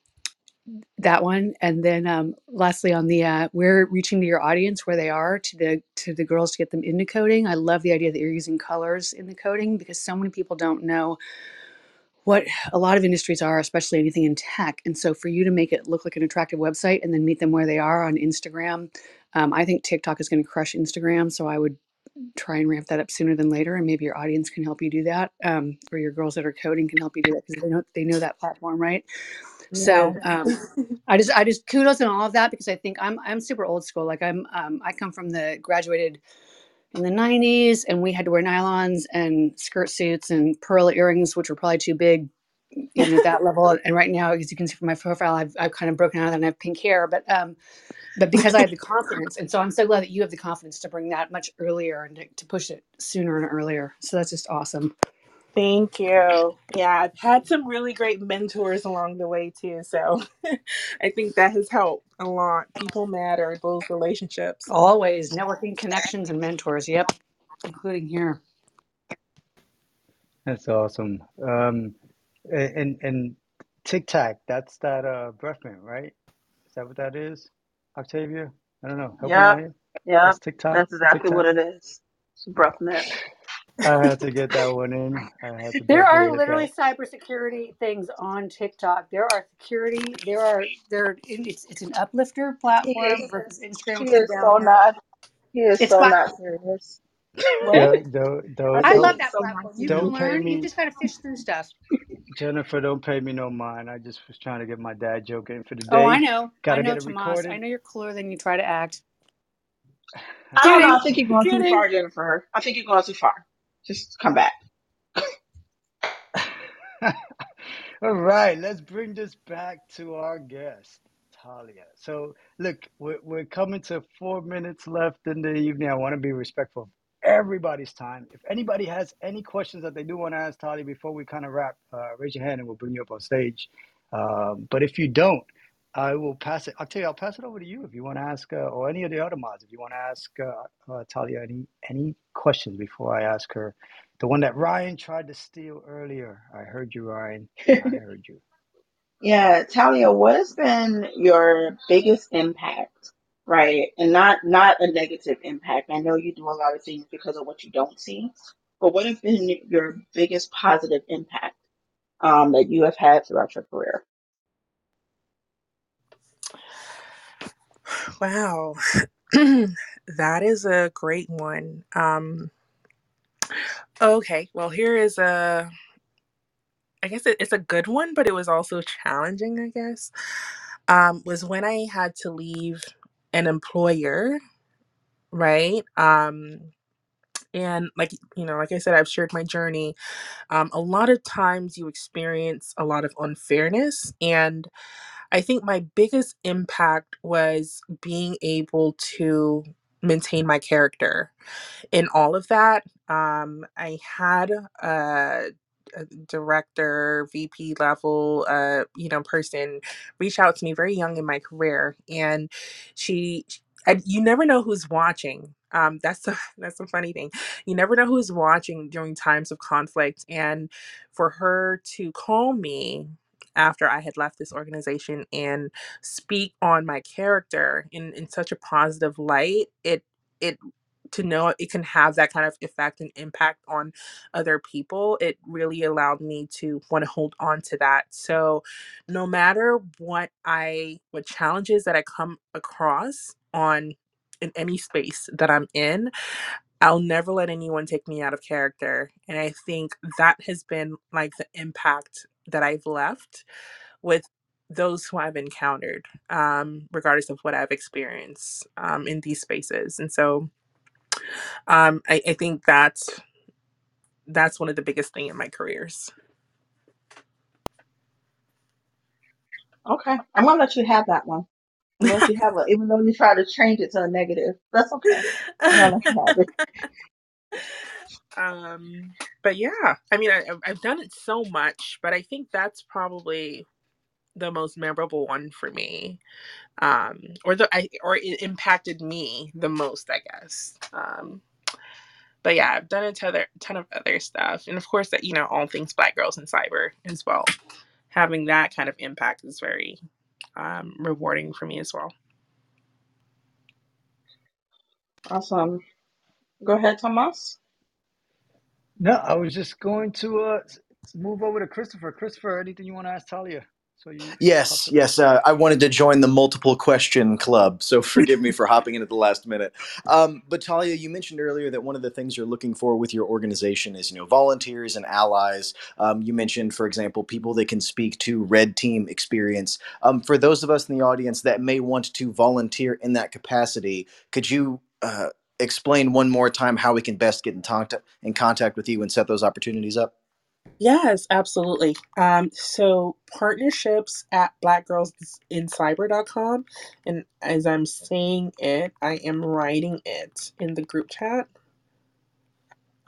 that one and then um lastly on the uh we're reaching to your audience where they are to the to the girls to get them into coding i love the idea that you're using colors in the coding because so many people don't know what a lot of industries are, especially anything in tech. And so for you to make it look like an attractive website and then meet them where they are on Instagram, um, I think TikTok is going to crush Instagram. So I would try and ramp that up sooner than later, and maybe your audience can help you do that, um, or your girls that are coding can help you do that because they know they know that platform, right? So um, I just I just kudos and all of that because I think I'm I'm super old school. Like I'm um, I come from the graduated in the 90s and we had to wear nylons and skirt suits and pearl earrings which were probably too big even at that level. And right now as you can see from my profile I've, I've kind of broken out and I have pink hair but um but because I have the confidence and so I'm so glad that you have the confidence to bring that much earlier and to, to push it sooner and earlier. So that's just awesome Thank you. Yeah, I've had some really great mentors along the way too. So I think that has helped a lot. People matter, those relationships. always networking connections and mentors yep including here That's awesome. Um, and and Tic Tac, that's that uh breath mint, right? Is that what that is? Octavia? I don't know. Help me out Yep, here. yep. That's TikTok? That's exactly TikTok? what it is. It's breath mint. I had to get that one in. I had to There definitely are literally that. cybersecurity things on TikTok. There are security. There are there. It's it's an uplifter He platform is versus Instagram, he which is is down so here. not he is It's so fun. not serious. What? Don't don't I don't I said love don't he's that so not platform. You can don't serious. pay learn. You me just got to fish through stuff. Jennifer, don't pay me no mind. I just was trying to get my dad joke in for the oh, day. Oh, I day. know. I Gotta know, get it Tomas. I recorded. know you're cooler than you try to act. I don't know. Kidding. I think you're going too Kidding. far, Jennifer. I think you're going too far. Just come back. All right, let's bring this back to our guest, Talya. So, look, we're, we're coming to four minutes left in the evening. I want to be respectful of everybody's time. If anybody has any questions that they do want to ask Talya before we kind of wrap, uh, raise your hand and we'll bring you up on stage. Um, but if you don't, I will pass it. I'll tell you, I'll pass it over to you if you want to ask, uh, or any of the other mods, if you want to ask uh, uh, Talya any any questions before I ask her the one that Ryan tried to steal earlier. I heard you, Ryan. I heard you. Yeah, Talya, what has been your biggest impact, right? And not not a negative impact. I know you do a lot of things because of what you don't see, but what has been your biggest positive impact um, that you have had throughout your career? Wow. that is a great one. Um, okay, well, here is a, I guess it, it's a good one, but it was also challenging, I guess. Um, was when I had to leave an employer, right? Um, and like you know like i said i've shared my journey um, a lot of times you experience a lot of unfairness and i think my biggest impact was being able to maintain my character. In all of that um, i had a, a director vp level uh, you know person reach out to me very young in my career and she and you never know who's watching. Um, that's the that's the funny thing. You never know who's watching during times of conflict and for her to call me after I had left this organization and speak on my character in, in such a positive light, it it to know it can have that kind of effect and impact on other people, it really allowed me to want to hold on to that. So no matter what I what challenges that I come across on in any space that I'm in, I'll never let anyone take me out of character. And I think that has been like the impact that I've left with those who I've encountered, um, regardless of what I've experienced um, in these spaces. And so um, I, I think that's that's one of the biggest thing in my careers. Okay, I'm gonna let you have that one. I'm gonna let you have it, even though you try to change it to a negative. That's okay. I'm gonna let you have it. um, but yeah, I mean, I, I've- done it so much, but I think that's probably the most memorable one for me, um, or the I, or it impacted me the most, I guess. Um, but yeah, I've done a ton, other, ton of other stuff, and of course, that you know, all things Black girls in cyber as well. Having that kind of impact is very um, rewarding for me as well. Awesome. Go ahead, Thomas. No, I was just going to uh, s- move over to Christopher. Christopher, anything you want to ask Talya? So you Yes, yes. Uh, I wanted to join the multiple question club, so forgive me for hopping in at the last minute. Um, but Talya, you mentioned earlier that one of the things you're looking for with your organization is, you know, volunteers and allies. Um, you mentioned, for example, people that can speak to red team experience. Um, for those of us in the audience that may want to volunteer in that capacity, could you uh, explain one more time how we can best get in, contact in contact with you and set those opportunities up? Yes, absolutely. Um, so partnerships at blackgirlsincyber.com. And as I'm saying it, I am writing it in the group chat.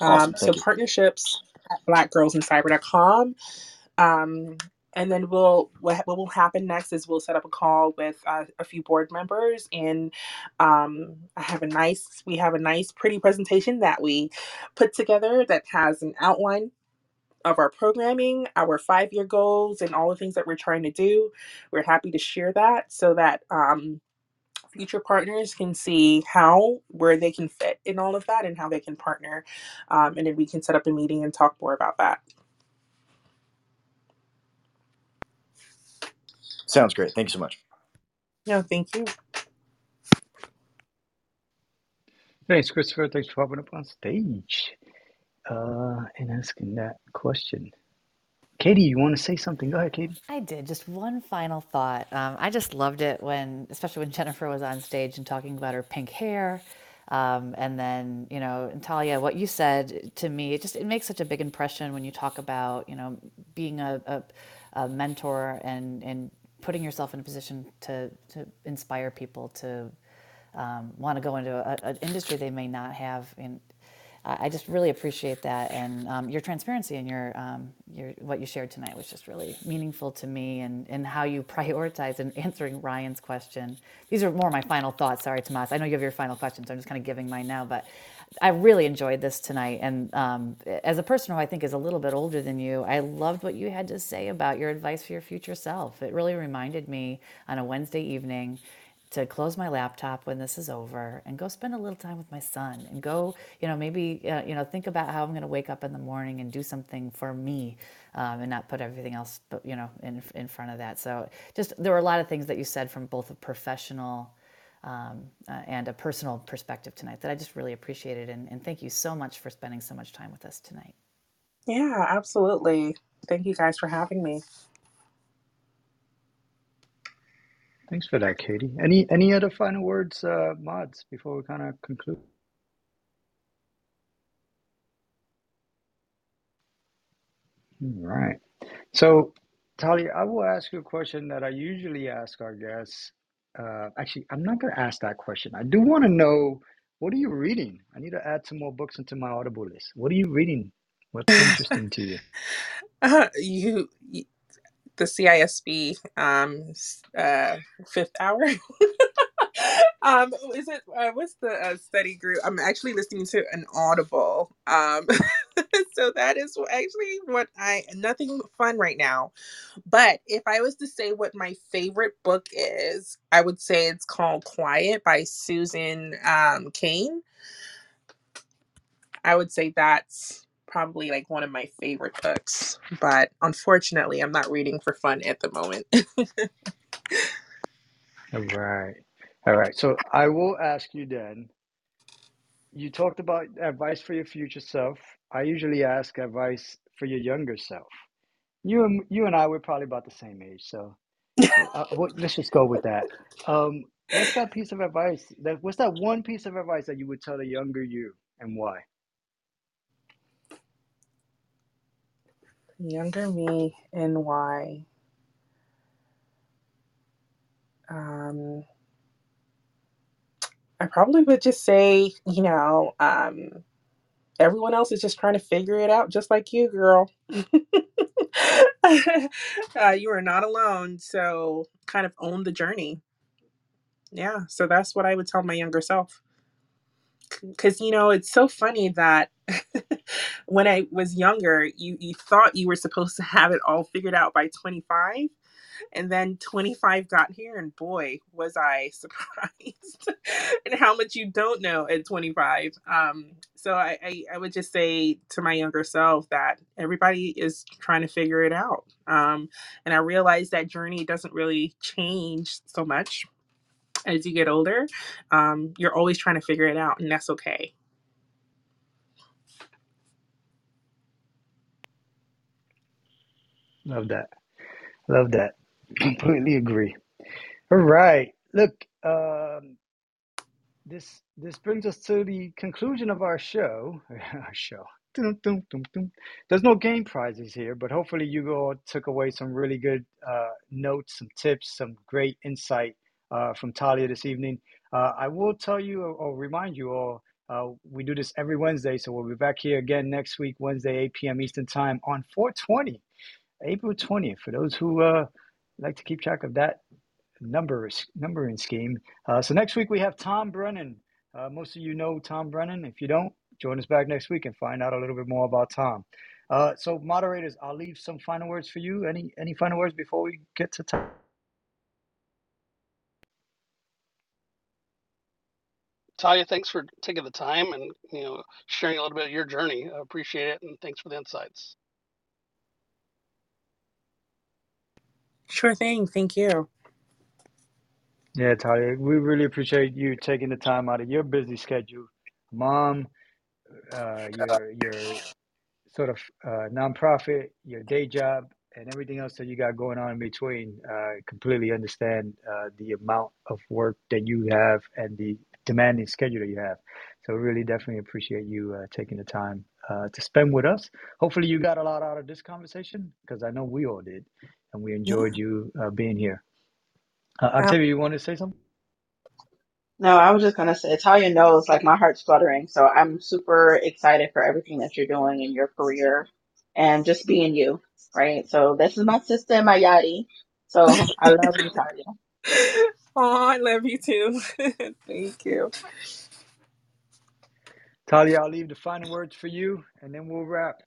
Um, Awesome. so you. partnerships at blackgirlsincyber.com. Um, and then we'll what, what will happen next is we'll set up a call with uh, a few board members and um, I have a nice we have a nice pretty presentation that we put together that has an outline of our programming, our five year goals, and all the things that we're trying to do. We're happy to share that so that um, future partners can see how, where they can fit in all of that, and how they can partner. Um, and then we can set up a meeting and talk more about that. Sounds great. Thank you so much. No, thank you. Thanks, Christopher. Thanks for popping up on stage uh, and asking that question. Katie, you want to say something? Go ahead, Katie. I did. Just one final thought. Um, I just loved it when, especially when Jennifer was on stage and talking about her pink hair. Um, and then, you know, Natalia, what you said to me, it just it makes such a big impression when you talk about, you know, being a, a, a mentor and and putting yourself in a position to to inspire people to um, want to go into an industry they may not have. And I just really appreciate that, and um, your transparency and your um, your what you shared tonight was just really meaningful to me, and and how you prioritize in answering Ryan's question. These are more my final thoughts. Sorry, Tomas. I know you have your final questions. So I'm just kind of giving mine now, but I really enjoyed this tonight. And um, as a person who I think is a little bit older than you, I loved what you had to say about your advice for your future self. It really reminded me on a Wednesday evening to close my laptop when this is over and go spend a little time with my son and go, you know, maybe, uh, you know, think about how I'm going to wake up in the morning and do something for me um, and not put everything else, but, you know, in, in front of that. So just, there were a lot of things that you said from both a professional um, uh, and a personal perspective tonight that I just really appreciated. And, and thank you so much for spending so much time with us tonight. Yeah, absolutely. Thank you guys for having me. Thanks for that, Katie. Any any other final words, uh, mods, before we kind of conclude? All right. So, Talya, I will ask you a question that I usually ask our guests. Uh, actually, I'm not going to ask that question. I do want to know what are you reading? I need to add some more books into my Audible list. What are you reading? What's interesting to you? Uh, you, you the CISSP um uh fifth hour um is it uh, what's the uh, study group? I'm actually listening to an audible. Um so that is actually what i nothing fun right now. But if i was to say what my favorite book is i would say it's called quiet by susan um Cain i would say that's probably like one of my favorite books but unfortunately i'm not reading for fun at the moment. All right. All right. So I will ask you then. You talked about advice for your future self. I usually ask advice for your younger self. You and you and I we're probably about the same age, so uh, what, let's just go with that. Um, what's that piece of advice? That what's that one piece of advice that you would tell the younger you, and why? Younger me and why? Um, I probably would just say, you know, um, everyone else is just trying to figure it out, just like you, girl. uh, you are not alone. So, kind of own the journey. Yeah. So, that's what I would tell my younger self. Because, you know, it's so funny that when I was younger, you, you thought you were supposed to have it all figured out by 25 and then 25 got here and boy was i surprised and how much you don't know at 25 um so I, I, I would just say to my younger self that everybody is trying to figure it out. Um, and I realized that journey doesn't really change so much as you get older. Um, you're always trying to figure it out, and that's okay. Love that. Love that. Completely agree. All right. Look, um, this this brings us to the conclusion of our show. Our show. Dun, dun, dun. There's no game prizes here, but hopefully you all took away some really good uh, notes, some tips, some great insight uh, from Talya this evening. Uh, I will tell you or, or remind you all, uh, we do this every Wednesday, so we'll be back here again next week, Wednesday, 8 p.m. Eastern Time on 420, April 20th. For those who uh, like to keep track of that number numbering scheme. Uh, so next week we have Tom Brennan. Uh, most of you know Tom Brennan. If you don't, join us back next week and find out a little bit more about Tom. Uh, so moderators, I'll leave some final words for you. Any any final words before we get to Tom? Talya, thanks for taking the time and you know sharing a little bit of your journey. I appreciate it, and thanks for the insights. Sure thing. Thank you. Yeah, Talya, we really appreciate you taking the time out of your busy schedule, mom, uh, your your sort of uh, nonprofit, your day job, and everything else that you got going on in between. Uh, completely understand uh, the amount of work that you have and the demanding schedule that you have. So really, definitely appreciate you uh, taking the time uh, to spend with us. Hopefully, you got a lot out of this conversation because I know we all did, and we Yeah. enjoyed you uh, being here. Uh, Uh, Octavia, you want to say something? No, I was just gonna say, Talya knows like my heart's fluttering, so I'm super excited for everything that you're doing in your career and just being you, right? So this is my sister and my yachty. So I love you, Talya. oh, I love you too. Thank you. Talya, I'll leave the final words for you, and then we'll wrap.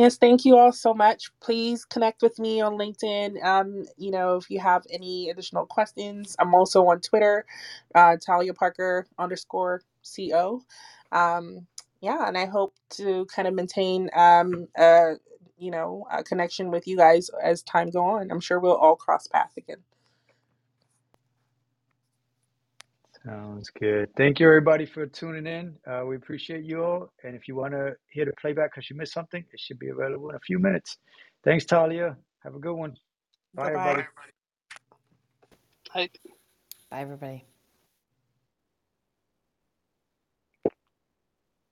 Yes, thank you all so much. Please connect with me on LinkedIn. Um, you know, if you have any additional questions, I'm also on Twitter, uh, Talya Parker underscore co. Um, yeah, and I hope to kind of maintain um, uh, you know, a connection with you guys as time go on. I'm sure we'll all cross paths again. Sounds good. Thank you, everybody, for tuning in. Uh, we appreciate you all. And if you want to hear the playback because you missed something, it should be available in a few minutes. Thanks, Talya. Have a good one. Bye, Bye bye. everybody. Hi. Bye, everybody.